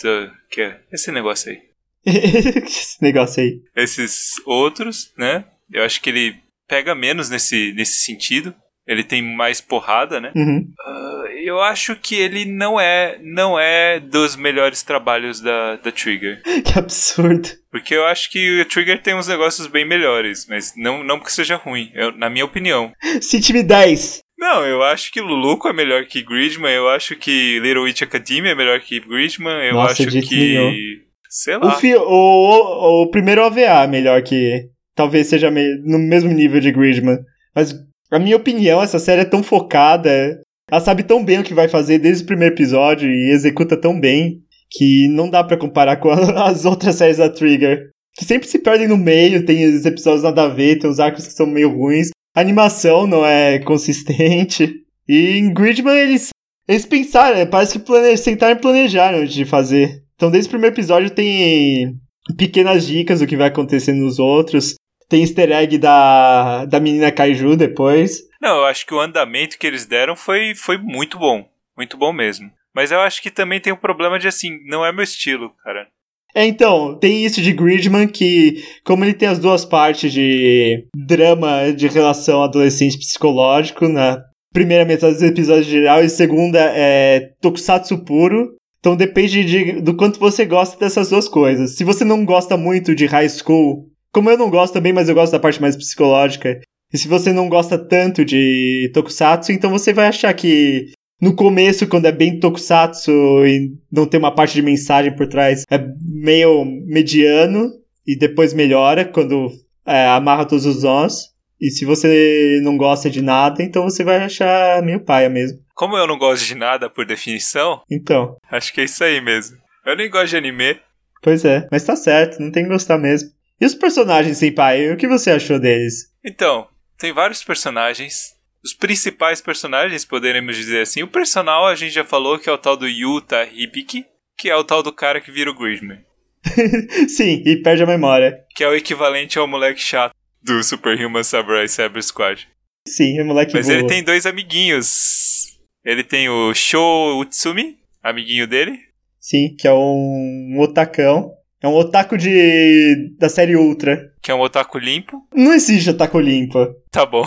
Que é esse negócio aí. esse negócio aí. Esses outros, né? Eu acho que ele pega menos nesse, nesse sentido. Ele tem mais porrada, né? Uhum. Uh, eu acho que ele não é não é dos melhores trabalhos da, da Trigger. que absurdo. Porque eu acho que o Trigger tem uns negócios bem melhores, mas não, não porque seja ruim, eu, na minha opinião. Cite-me 10. Não, eu acho que Luluco é melhor que Gridman, eu acho que Little Witch Academia é melhor que Gridman, eu Nossa, acho que. Nenhum. Sei lá. O, o, o, o primeiro OVA é melhor que talvez seja no mesmo nível de Gridman. Mas, na minha opinião, essa série é tão focada, ela sabe tão bem o que vai fazer desde o primeiro episódio e executa tão bem que não dá para comparar com as outras séries da Trigger. Que sempre se perdem no meio, tem os episódios nada a ver, tem os arcos que são meio ruins, a animação não é consistente. E em Gridman eles, eles pensaram, parece que plane, sentaram e planejaram antes de fazer. Então desde o primeiro episódio tem pequenas dicas do que vai acontecer nos outros. Tem easter egg da, da menina Kaiju depois. Não, eu acho que o andamento que eles deram foi, foi muito bom. Muito bom mesmo. Mas eu acho que também tem um problema de assim, não é meu estilo, cara. É, então, tem isso de Gridman que, como ele tem as duas partes de drama de relação adolescente psicológico na primeira metade dos episódios geral e segunda é tokusatsu puro. Então depende de, do quanto você gosta dessas duas coisas. Se você não gosta muito de high school como eu não gosto também, mas eu gosto da parte mais psicológica. E se você não gosta tanto de Tokusatsu, então você vai achar que no começo, quando é bem Tokusatsu e não tem uma parte de mensagem por trás, é meio mediano. E depois melhora quando é, amarra todos os nós. E se você não gosta de nada, então você vai achar meio paia mesmo. Como eu não gosto de nada por definição, Então, acho que é isso aí mesmo. Eu nem gosto de anime. pois é. Mas tá certo, não tem que gostar mesmo. E os personagens sem pai, o que você achou deles? Então, tem vários personagens. Os principais personagens, poderemos dizer assim. O personal a gente já falou que é o tal do Yuta Hibiki, que é o tal do cara que vira o Gridman. Sim, e perde a memória. Que é o equivalente ao moleque chato do Superhuman Samurai Cyber Squad. Sim, é moleque Mas ele tem dois amiguinhos. Ele tem o Sho Utsumi, amiguinho dele. Sim, que é um otacão. É um otaku de da série Ultra. Que é um otaku limpo. Não existe otaku limpo. Tá bom.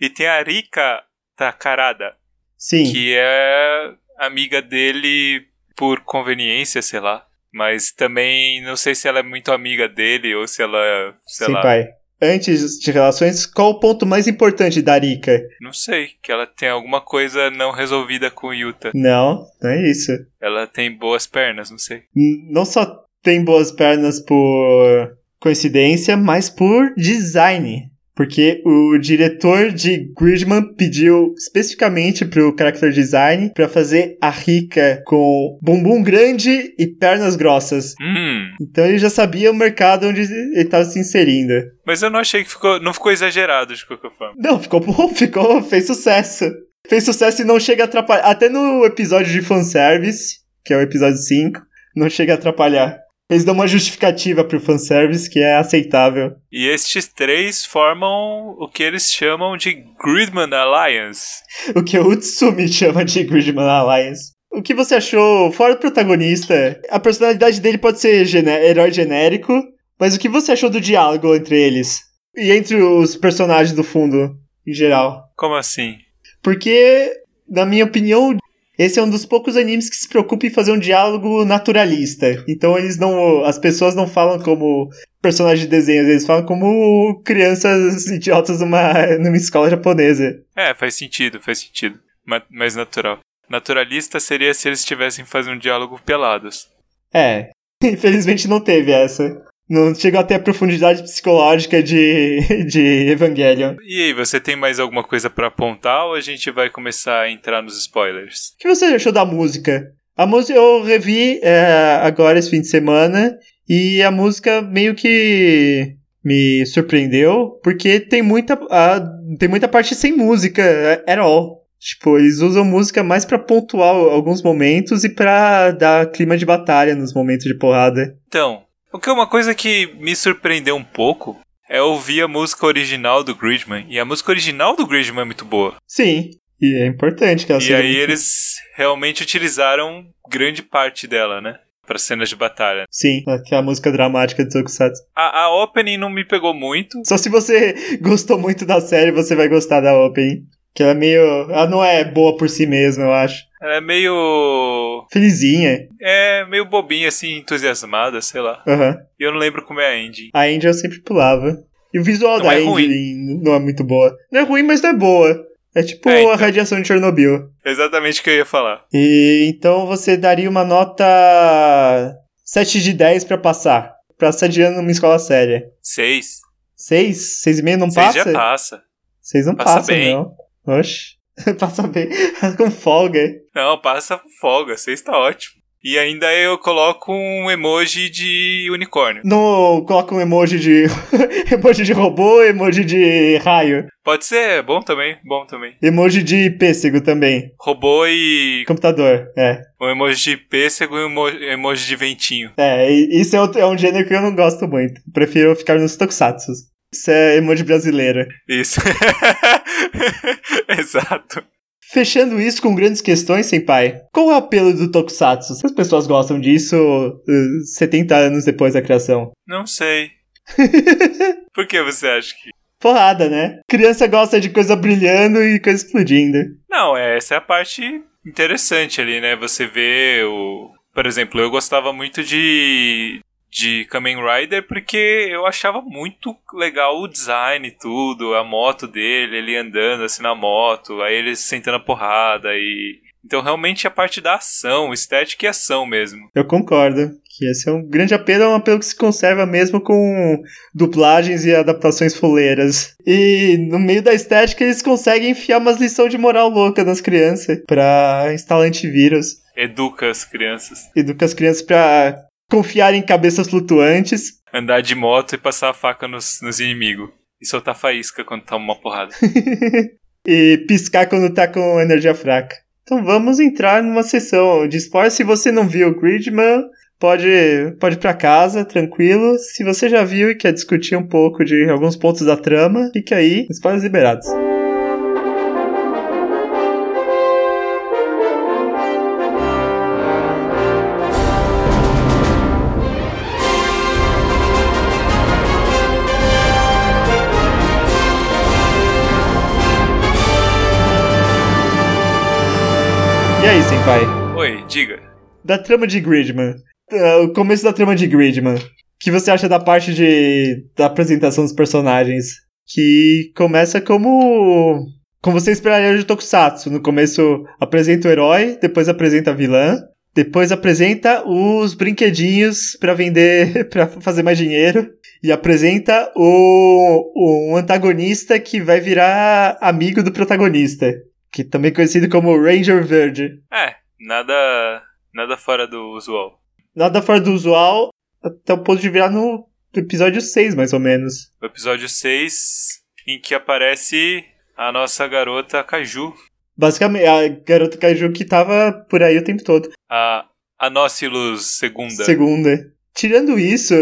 e tem a Rika Takarada, Sim, que é amiga dele por conveniência, sei lá. Mas também não sei se ela é muito amiga dele ou se ela. Sei sim, lá. pai. Antes de relações, qual o ponto mais importante da Rika? Não sei. Que ela tem alguma coisa não resolvida com o Yuta. Não, não é isso. Ela tem boas pernas, não sei. N- Não só tem boas pernas por coincidência, mas por design. Porque o diretor de Gridman pediu especificamente pro character design pra fazer a Rika com bumbum grande e pernas grossas. Hum. Então ele já sabia o mercado onde ele estava se inserindo. Mas eu não achei que ficou. Não ficou exagerado de qualquer forma. Não, ficou bom, ficou, fez sucesso. Fez sucesso e não chega a atrapalhar. Até no episódio de fanservice, que é o episódio 5, não chega a atrapalhar. Eles dão uma justificativa pro fanservice que é aceitável. E estes três formam o que eles chamam de Gridman Alliance. O que o Utsumi chama de Gridman Alliance. O que você achou, fora o protagonista? A personalidade dele pode ser gené- herói genérico, mas o que você achou do diálogo entre eles? E entre os personagens do fundo, em geral? Como assim? Porque, na minha opinião, esse é um dos poucos animes que se preocupa em fazer um diálogo naturalista. Então eles não. As pessoas não falam como personagens de desenhos, eles falam como crianças idiotas numa, numa escola japonesa. É, faz sentido, faz sentido. Ma- Mais natural. Naturalista seria se eles estivessem fazendo um diálogo pelados. É. Infelizmente não teve essa. Não chegou até a profundidade psicológica de, de Evangelion. E aí, você tem mais alguma coisa pra apontar ou a gente vai começar a entrar nos spoilers? O que você achou da música? A música eu revi é, agora esse fim de semana e a música meio que me surpreendeu porque tem muita, a- tem muita parte sem música at all. Tipo, eles usam música mais pra pontuar alguns momentos e pra dar clima de batalha nos momentos de porrada. Então, o que é uma coisa que me surpreendeu um pouco é ouvir a música original do Gridman. E a música original do Gridman é muito boa. Sim, e é importante que ela E seja aí muito- eles realmente utilizaram grande parte dela, né? Para cenas de batalha. Sim, que é a música dramática de Tokusatsu. A, a opening não me pegou muito. Só se você gostou muito da série, você vai gostar da opening. Que ela é meio. Ela não é boa por si mesma, eu acho. Ela é meio. Felizinha. É meio bobinha, assim, entusiasmada, sei lá. Aham. E eu não lembro como é a ending. A Andy eu sempre pulava. E o visual Não da é Andy não é muito boa. Não é ruim, mas não é boa. É tipo É, então. a radiação de Chernobyl. Exatamente o que eu ia falar. E então você daria uma nota 7 de 10 pra passar. Pra sediando numa escola séria. Seis. 6? 6,5 não Seis passa? já passa. 6 não Passa passa, bem. não. Oxe. passa bem. Com folga. Não, passa com folga. Seis tá ótimo. E ainda eu coloco um emoji de unicórnio. Não coloca um emoji de. emoji de robô, emoji de raio. Pode ser, é bom também, bom também. Emoji de pêssego também. Robô e Computador, é. um emoji de pêssego e um emo- emoji de ventinho. É, isso é, outro- é um gênero que eu não gosto muito. Prefiro ficar nos tokusatsu. Isso é emoji brasileira. Isso. Exato. Fechando isso com grandes questões, senpai. Qual é o apelo do tokusatsu? As pessoas gostam disso uh, 70 anos depois da criação. Não sei. Por que você acha que. Porrada, né? Criança gosta de coisa brilhando e coisa explodindo. Não, é, essa é a parte interessante ali, né? Você vê o. Por exemplo, eu gostava muito de. De Kamen Rider porque eu achava muito legal o design e tudo, a moto dele, ele andando assim na moto, aí ele sentando a porrada e. Então realmente a parte da ação, estética e ação mesmo. Eu concordo Que esse é um grande apelo, é um apelo que se conserva mesmo com dublagens e adaptações fuleiras. E no meio da estética eles conseguem enfiar umas lições de moral louca nas crianças pra instalar antivírus. Educa as crianças. Educa as crianças pra confiar em cabeças flutuantes. Andar de moto e passar a faca nos, nos inimigos. E soltar faísca quando toma uma porrada. e piscar quando tá com energia fraca. Então vamos entrar numa sessão de spoiler. Se você não viu o Gridman, pode, pode ir pra casa, tranquilo. Se você já viu e quer discutir um pouco de alguns pontos da trama, fique aí, spoilers liberados. Senpai? Oi, diga. Da trama de Gridman. Uh, o começo da trama de Gridman. O que você acha da parte de da apresentação dos personagens? Que começa como. Como você esperaria de Tokusatsu. No começo apresenta o herói, depois apresenta a vilã, depois apresenta os brinquedinhos para vender, para fazer mais dinheiro. E apresenta o, o antagonista que vai virar amigo do protagonista que também é conhecido como Ranger Verde. É, nada, nada fora do usual. Nada fora do usual, até o ponto de virar no episódio 6, mais ou menos. O episódio 6, em que aparece a nossa garota Kaiju. Basicamente, a garota Kaiju que tava por aí o tempo todo. A Anócilos segunda. Segunda. Tirando isso,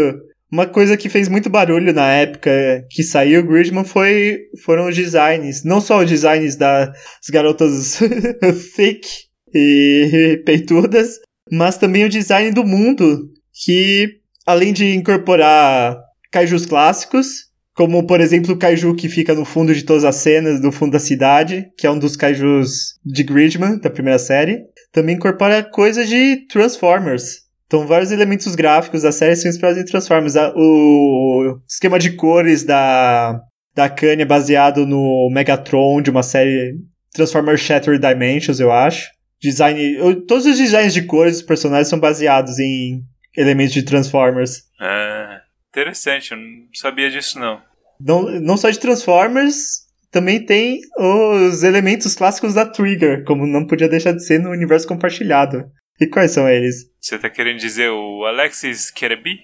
uma coisa que fez muito barulho na época que saiu o Gridman foi, foram os designs. Não só os designs das garotas fake e peitudas, mas também o design do mundo, que além de incorporar kaijus clássicos, como por exemplo o kaiju que fica no fundo de todas as cenas, do fundo da cidade, que é um dos kaijus de Gridman, da primeira série, também incorpora coisas de Transformers. Então, vários elementos gráficos da série são inspirados em Transformers. O esquema de cores da, da Kanye é baseado no Megatron, de uma série Transformers Shattered Dimensions, eu acho. Design, todos os designs de cores dos personagens são baseados em elementos de Transformers. Ah, interessante, eu não sabia disso não. Não, não só de Transformers, também tem os elementos clássicos da Trigger, como não podia deixar de ser no universo compartilhado. E quais são eles? Você tá querendo dizer o Alexis Kerebi?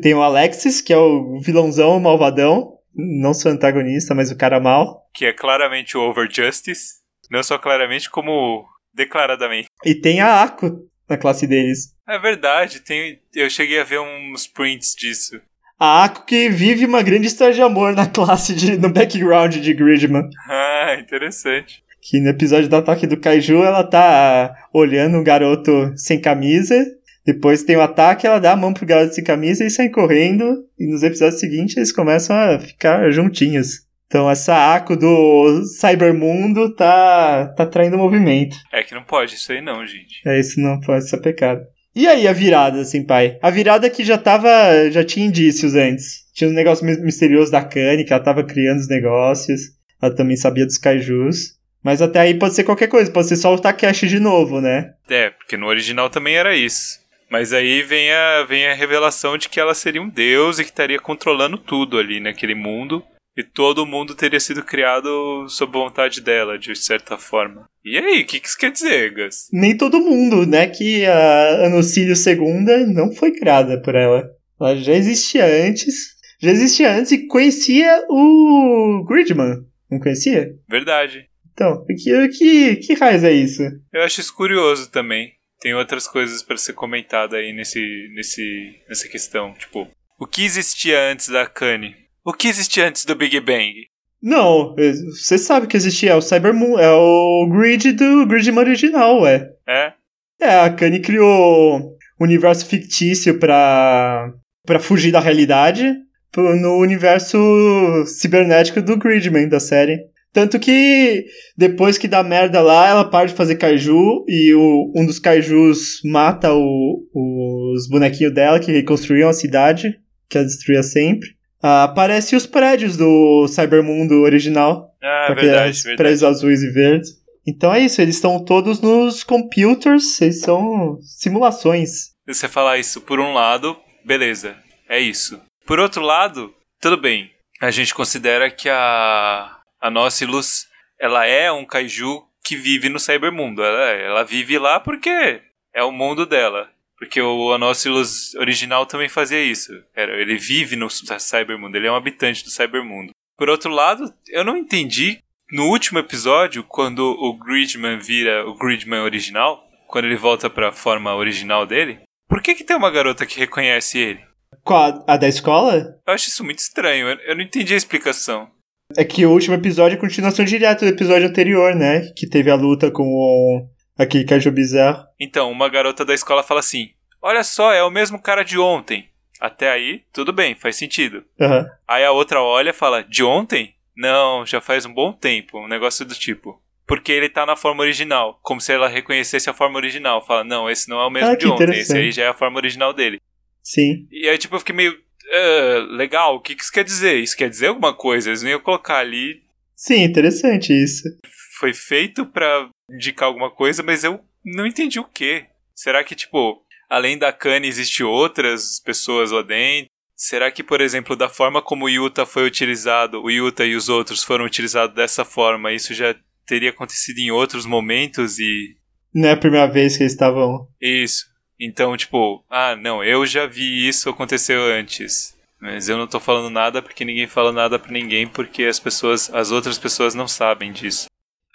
Tem o Alexis, que é o vilãozão, o malvadão. Não sou antagonista, mas o cara mal. Que é claramente o Over Justice. Não só claramente, como declaradamente. E tem a Ako na classe deles. É verdade, tem, eu cheguei a ver uns prints disso. A Ako que vive uma grande história de amor na classe, de, no background de Gridman. Ah, interessante que no episódio do ataque do Kaiju ela tá olhando um garoto sem camisa. Depois tem o ataque, ela dá a mão pro garoto sem camisa e sai correndo. E nos episódios seguintes eles começam a ficar juntinhos. Então essa Ako do Cybermundo tá, tá traindo movimento. É que não pode isso aí não, gente. É, isso não pode ser pecado. E aí a virada, assim, pai? A virada que já tava. já tinha indícios antes. Tinha um negócio misterioso da Kanye, que ela tava criando os negócios. Ela também sabia dos kaijus. Mas até aí pode ser qualquer coisa, pode ser só o Takeshi de novo, né? É, porque no original também era isso. Mas aí vem a, vem a revelação de que ela seria um deus e que estaria controlando tudo ali naquele mundo. E todo mundo teria sido criado sob vontade dela, de certa forma. E aí, o que, que isso quer dizer, Gus? Nem todo mundo, né? Que a Anocílio II não foi criada por ela. Ela já existia antes. Já existia antes e conhecia o Gridman. Não conhecia? Verdade. Então, que, que, que raiz é isso? Eu acho isso curioso também. Tem outras coisas para ser comentada aí nesse, nesse, nessa questão. Tipo, o que existia antes da Kanye? O que existia antes do Big Bang? Não, você sabe que existia é o Cybermoon, é o grid do Gridman original, ué. É? É, a Kanye criou um universo fictício pra, pra fugir da realidade no universo cibernético do Gridman da série. Tanto que depois que dá merda lá, ela para de fazer kaiju e o, um dos kaijus mata o, os bonequinhos dela que reconstruíam a cidade, que ela destruía sempre. Ah, aparece os prédios do Cybermundo original. Ah, verdade, verdade. Prédios azuis e verdes. Então é isso, eles estão todos nos computers, eles são simulações. Você falar isso por um lado, beleza, é isso. Por outro lado, tudo bem. A gente considera que a, a Nautilus, ela é um kaiju que vive no cybermundo. Ela, ela vive lá porque é o mundo dela. Porque o Anócilos original também fazia isso. Ele vive no cybermundo, ele é um habitante do cybermundo. Por outro lado, eu não entendi no último episódio, quando o Gridman vira o Gridman original, quando ele volta para a forma original dele, por que que tem uma garota que reconhece ele? Qual? A da escola? Eu acho isso muito estranho, eu não entendi a explicação. É que o último episódio é continuação direta do episódio anterior, né? Que teve a luta com o... aquele Kaiju bizarro. Então, uma garota da escola fala assim: Olha só, é o mesmo cara de ontem. Até aí, tudo bem, faz sentido. Aham. Aí a outra olha e fala: De ontem? Não, já faz um bom tempo, um negócio do tipo. Porque ele tá na forma original, como se ela reconhecesse a forma original. Fala: Não, esse não é o mesmo Ah, de ontem, esse aí já é a forma original dele. Sim. E aí, tipo, eu fiquei meio. "Ah, legal, o que, que isso quer dizer? Isso quer dizer alguma coisa? Eles não iam colocar ali Sim, interessante isso. foi feito pra indicar alguma coisa, mas eu não entendi o que. Será que, tipo, além da Kanye, existe outras pessoas lá dentro? Será que, por exemplo, da forma como o Yuta foi utilizado, o Yuta e os outros foram utilizados dessa forma, isso já teria acontecido em outros momentos e. Não é a primeira vez que eles estavam. Isso. Então, tipo, ah, não, eu já vi isso aconteceu antes. Mas eu não tô falando nada porque ninguém fala nada pra ninguém, porque as pessoas, as outras pessoas não sabem disso.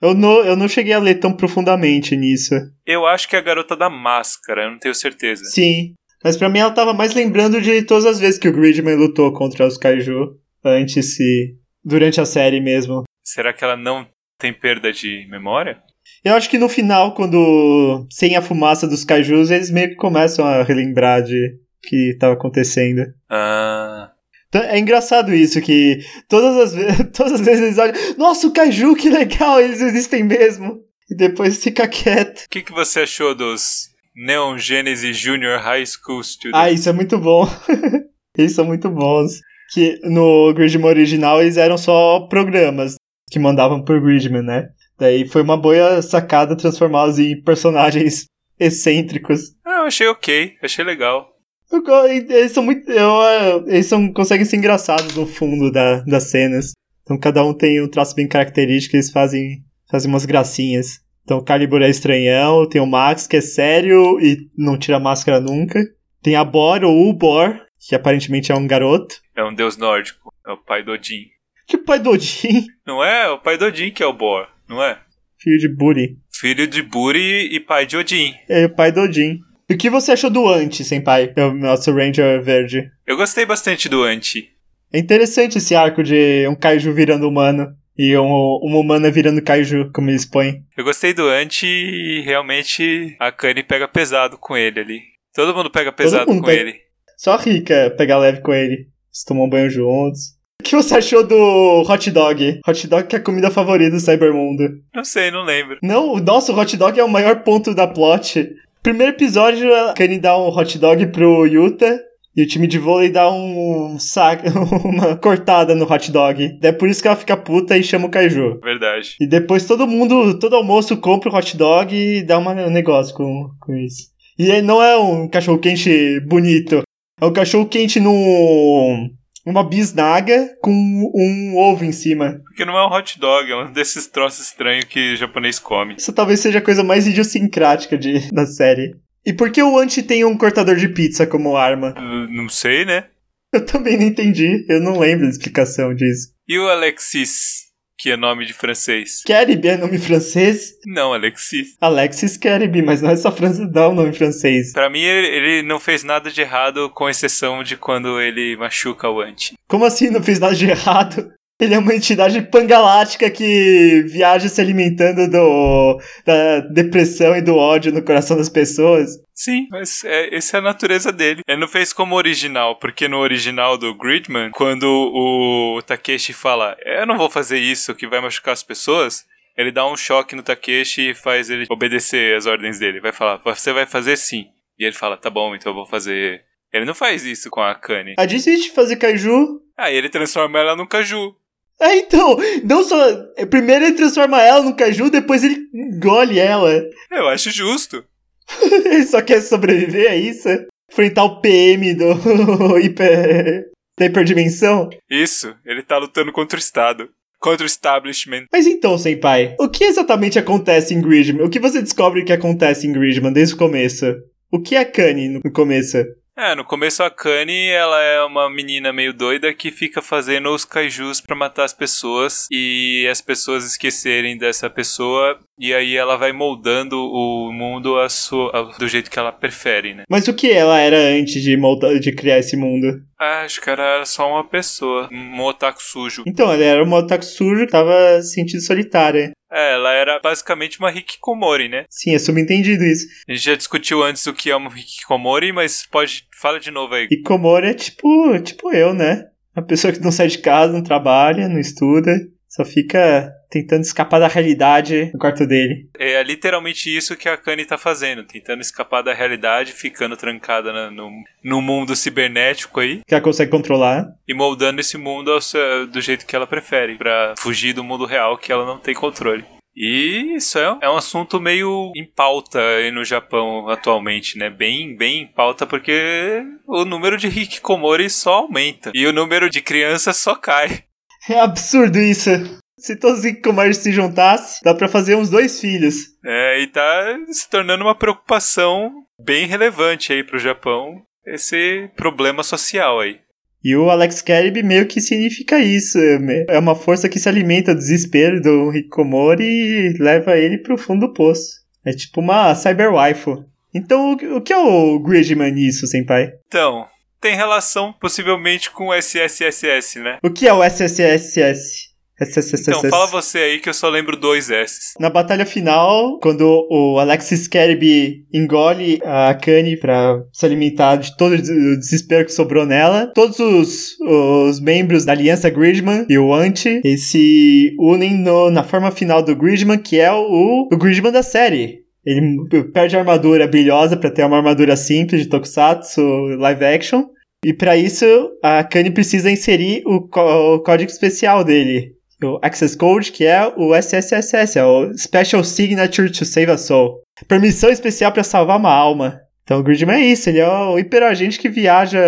Eu não, eu não cheguei a ler tão profundamente nisso. Eu acho que é a garota da máscara, eu não tenho certeza. Sim. Mas pra mim ela tava mais lembrando de todas as vezes que o Gridman lutou contra os Kaiju. Antes e. durante a série mesmo. Será que ela não tem perda de memória? Eu acho que no final, quando. sem a fumaça dos Kaijus, eles meio que começam a relembrar de que tava acontecendo. Ah. Então, É engraçado isso, que todas as, ve todas as vezes eles olham, nossa, o Kaiju, que legal, eles existem mesmo. E depois fica quieto. O que, que você achou dos Neon Genesis Junior High School Students? Ah, isso é muito bom. eles são muito bons. Que no Gridman original eles eram só programas que mandavam por Gridman, né? Daí foi uma boa sacada transformá-los em personagens excêntricos. Ah, eu achei ok, achei legal. Eu Eles são muito. eu, eh, eles são, conseguem ser engraçados no fundo da, das cenas. Então cada um tem um traço bem característico, eles fazem, fazem umas gracinhas. Então o Calibur é estranhão, tem o Max, que é sério e não tira máscara nunca. Tem a Bor, ou o Bor, que aparentemente é um garoto. É um deus nórdico, é o pai do Odin. Que pai do Odin, Não é? É o pai do Odin que é o Bor, não é? filho de Buri. Filho de Buri e pai de Odin. É pai do Odin. E o que você achou do Anti, Senpai? O nosso Ranger verde. Eu gostei bastante do Anti. É interessante esse arco de um kaiju virando humano e um, uma humana virando kaiju, como eles põem. Eu gostei do Anti e realmente a Kanye pega pesado com ele ali. Todo mundo pega pesado mundo com pega. ele. Só a Rika pegar leve com ele. Eles tomam banho juntos. O que você achou do hot dog? Hot dog que é a comida favorita do Cybermundo. Não sei, não lembro. Não, o hot dog é o maior ponto da plot. Primeiro episódio, a Kanye dá um hot dog pro Yuta. E o time de vôlei dá um saco, uma cortada no hot dog. É por isso que ela fica puta e chama o Kaiju. Verdade. E depois todo mundo, todo almoço compra o hot dog e dá uma- um negócio com, com isso. E não é um cachorro quente bonito. É um cachorro quente num. Uma bisnaga com um ovo em cima. Porque não é um hot dog, é um desses troços estranhos que japonês come. Isso talvez seja a coisa mais idiosincrática de, da série. E por que o Anti tem um cortador de pizza como arma? Não sei, né? Eu também não entendi. Eu não lembro da explicação disso. E o Alexis, que é nome de francês? Kerib é nome francês? Não, Alexis. Alexis Kerib, mas não é só francês, não, o nome francês. Pra mim, ele, ele não fez nada de errado, com exceção de quando ele machuca o Anti. Como assim não fez nada de errado? Ele é uma entidade pangalática que viaja se alimentando do, da depressão e do ódio no coração das pessoas. Sim, mas é, essa é a natureza dele. Ele não fez como original, porque no original do Gridman, quando o Takeshi fala, eu não vou fazer isso que vai machucar as pessoas, ele dá um choque no Takeshi e faz ele obedecer as ordens dele. Vai falar, você vai fazer sim. E ele fala, tá bom, então eu vou fazer. Ele não faz isso com a Kanye. A de fazer kaiju. Aí ele transforma ela num caju. É, então, não só. Primeiro ele transforma ela no kaiju, depois ele engole ela. Eu acho justo. ele só quer sobreviver a isso? Enfrentar o PM do hiper... da hiperdimensão? Isso, ele tá lutando contra o Estado. Contra o establishment. Mas então, Senpai, o que exatamente acontece em Gridman? O que você descobre que acontece em Gridman desde o começo? O que é Kanye no começo? É, no começo a Kanye, ela é uma menina meio doida que fica fazendo os kaijus para matar as pessoas e as pessoas esquecerem dessa pessoa e aí ela vai moldando o mundo a sua, do jeito que ela prefere, né? Mas o que ela era antes de, moldar, de criar esse mundo? Ah, acho que era só uma pessoa, um otaku sujo. Então, ela era um otaku sujo que tava sentindo solitária. É, ela era basicamente uma hikikomori, né? Sim, é subentendido isso. A gente já discutiu antes o que é uma hikikomori, mas pode... Fala de novo aí. Hikikomori é tipo, tipo eu, né? A pessoa que não sai de casa, não trabalha, não estuda, só fica tentando escapar da realidade no quarto dele. É literalmente isso que a Kanye tá fazendo, tentando escapar da realidade, ficando trancada na, no, no mundo cibernético aí. Que ela consegue controlar. E moldando esse mundo seu, do jeito que ela prefere, para fugir do mundo real que ela não tem controle. E isso é, é um assunto meio em pauta aí no Japão atualmente, né? Bem, bem em pauta porque o número de hikikomori só aumenta e o número de crianças só cai. É absurdo isso. Se todos os hikikomoris se juntassem, dá para fazer uns dois filhos. É, e tá se tornando uma preocupação bem relevante aí pro Japão, esse problema social aí. E o Alex Carib meio que significa isso. É uma força que se alimenta do desespero do Hikikomori e leva ele pro fundo do poço. É tipo uma cyber waifu. Então, o que é o Gridman nisso, senpai? Então, tem relação possivelmente com o SSSS, né? O que é o SSSS? Então, fala você aí que eu só lembro dois S. Na batalha final, quando o Alexis Scarab engole a Kanye pra se alimentar de todo o desespero que sobrou nela, todos os, os membros da Aliança Gridman e o Anti se unem no, na forma final do Gridman, que é o, o Gridman da série. Ele perde a armadura brilhosa para ter uma armadura simples de Tokusatsu live action. E para isso, a Kanye precisa inserir o, o código especial dele, o Access Code, que é o SSSS, é o Special Signature to Save a Soul. Permissão especial para salvar uma alma. Então o Gridman é isso, ele é o hiperagente que viaja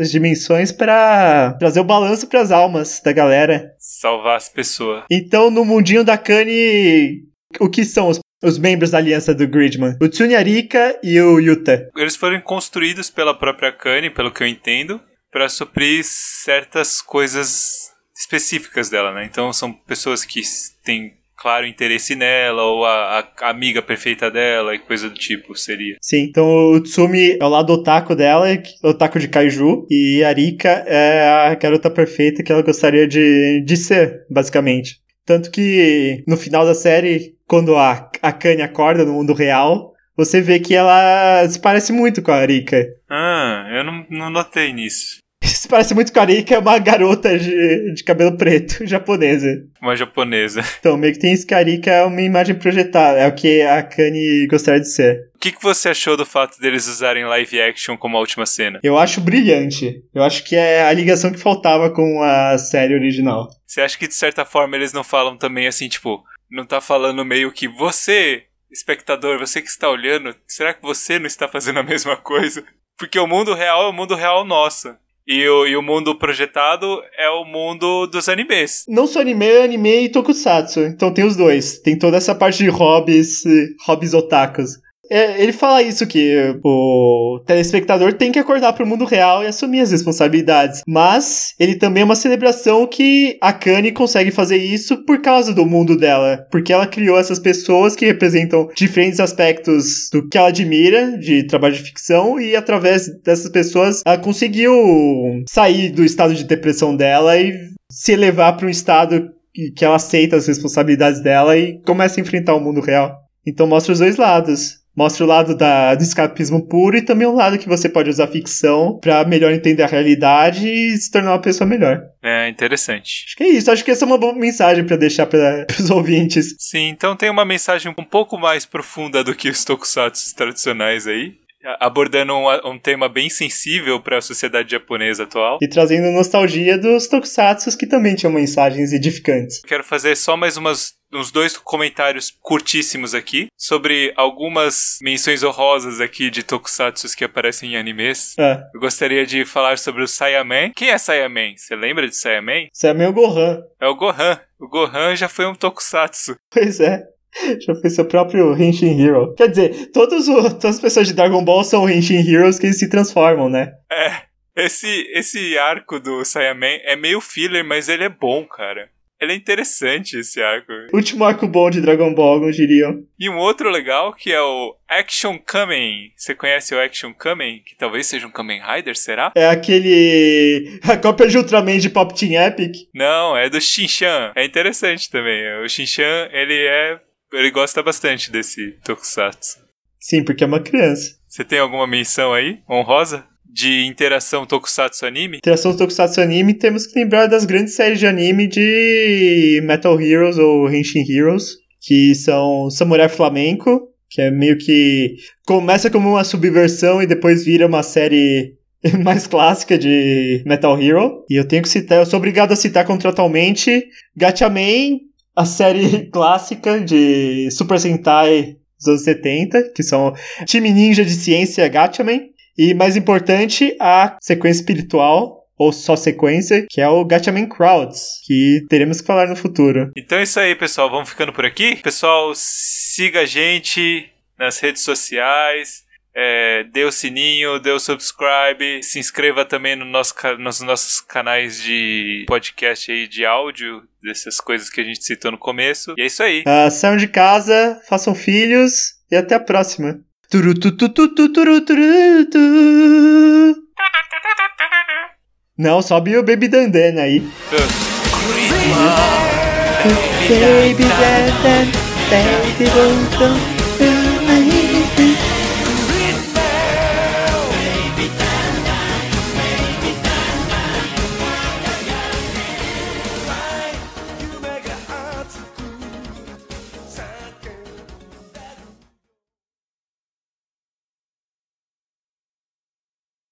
as dimensões para trazer o balanço para as almas da galera. Salvar as pessoas. Então no mundinho da Kanye, o que são os, os membros da aliança do Gridman? O Tsunyarika e o Yuta. Eles foram construídos pela própria Kanye, pelo que eu entendo, para suprir certas coisas específicas dela, né? Então são pessoas que têm claro interesse nela, ou a, a, amiga perfeita dela e coisa do tipo, seria. Sim, então o Tsumi é o lado otaku dela, o otaku de kaiju, e a Rika é a garota perfeita que ela gostaria de, de ser, basicamente. Tanto que no final da série, quando a, a Kanye acorda no mundo real, você vê que ela se parece muito com a Rika. Ah, eu não, não notei nisso. Isso parece muito com a Rika, é uma garota de, de cabelo preto, japonesa. Uma japonesa. Então, meio que tem isso que a Rika é uma imagem projetada, é o que a Kanye gostaria de ser. O que, que você achou do fato deles usarem live action como a última cena? Eu acho brilhante. Eu acho que é a ligação que faltava com a série original. Você acha que de certa forma eles não falam também assim, tipo, não tá falando meio que você, espectador, você que está olhando, será que você não está fazendo a mesma coisa? Porque o mundo real é o mundo real nosso. E o, e o mundo projetado é o mundo dos animes. Não só anime, é anime e tokusatsu. Então tem os dois. Tem toda essa parte de hobbies, hobbies otakus. É, ele fala isso que o telespectador tem que acordar para o mundo real e assumir as responsabilidades. Mas ele também é uma celebração que a Kanye consegue fazer isso por causa do mundo dela, porque ela criou essas pessoas que representam diferentes aspectos do que ela admira de trabalho de ficção e através dessas pessoas ela conseguiu sair do estado de depressão dela e se elevar para um estado que ela aceita as responsabilidades dela e começa a enfrentar o mundo real. Então mostra os dois lados. Mostra o lado da, do escapismo puro e também o lado que você pode usar ficção para melhor entender a realidade e se tornar uma pessoa melhor. É interessante. Acho que é isso. Acho que essa é uma boa mensagem para deixar para os ouvintes. Sim, então tem uma mensagem um pouco mais profunda do que os tokusatsu tradicionais aí. Abordando um, um tema bem sensível para a sociedade japonesa atual. E trazendo nostalgia dos tokusatsu que também tinham mensagens edificantes. Quero fazer só mais umas uns dois comentários curtíssimos aqui sobre algumas menções honrosas aqui de tokusatsu que aparecem em animes. É. Eu gostaria de falar sobre o Saiyaman. Quem é Saiyaman? Você lembra de Saiyaman? Saiyaman é o Gohan. É o Gohan. O Gohan já foi um tokusatsu. Pois é. Já foi seu próprio Henshin Hero. Quer dizer, todos o, todas as pessoas de Dragon Ball são Henshin Heroes que eles se transformam, né? É. Esse, esse arco do Saiyaman é meio filler, mas ele é bom, cara. Ele é interessante esse arco. Último arco bom de Dragon Ball, não diriam. E um outro legal que é o Action Kamen. Você conhece o Action Kamen? Que talvez seja um Kamen Rider, será? É aquele. A cópia de Ultraman de Pop Team Epic? Não, é do Shinchan. É interessante também. O Shinchan, ele é. Ele gosta bastante desse Tokusatsu. Sim, porque é uma criança. Você tem alguma menção aí? Honrosa? de interação tokusatsu anime? Interação tokusatsu anime, temos que lembrar das grandes séries de anime de Metal Heroes ou Henshin Heroes, que são Samurai Flamenco, que é meio que começa como uma subversão e depois vira uma série mais clássica de Metal Hero. E eu tenho que citar, eu sou obrigado a citar contratualmente Gatchaman, a série clássica de Super Sentai dos anos 70, que são Time Ninja de Ciência Gatchaman, e mais importante, a sequência espiritual ou só sequência, que é o Gatchaman Crowds, que teremos que falar no futuro. Então é isso aí, pessoal. Vamos ficando por aqui. Pessoal, siga a gente nas redes sociais. É, dê o sininho, dê o subscribe, se inscreva também no nosso, nos nossos canais de podcast aí de áudio, dessas coisas que a gente citou no começo. E é isso aí. Uh, saiam de casa, façam filhos e até a próxima. Não, sobe o Baby Dandan aí. Baby Dandan, Baby Dandan.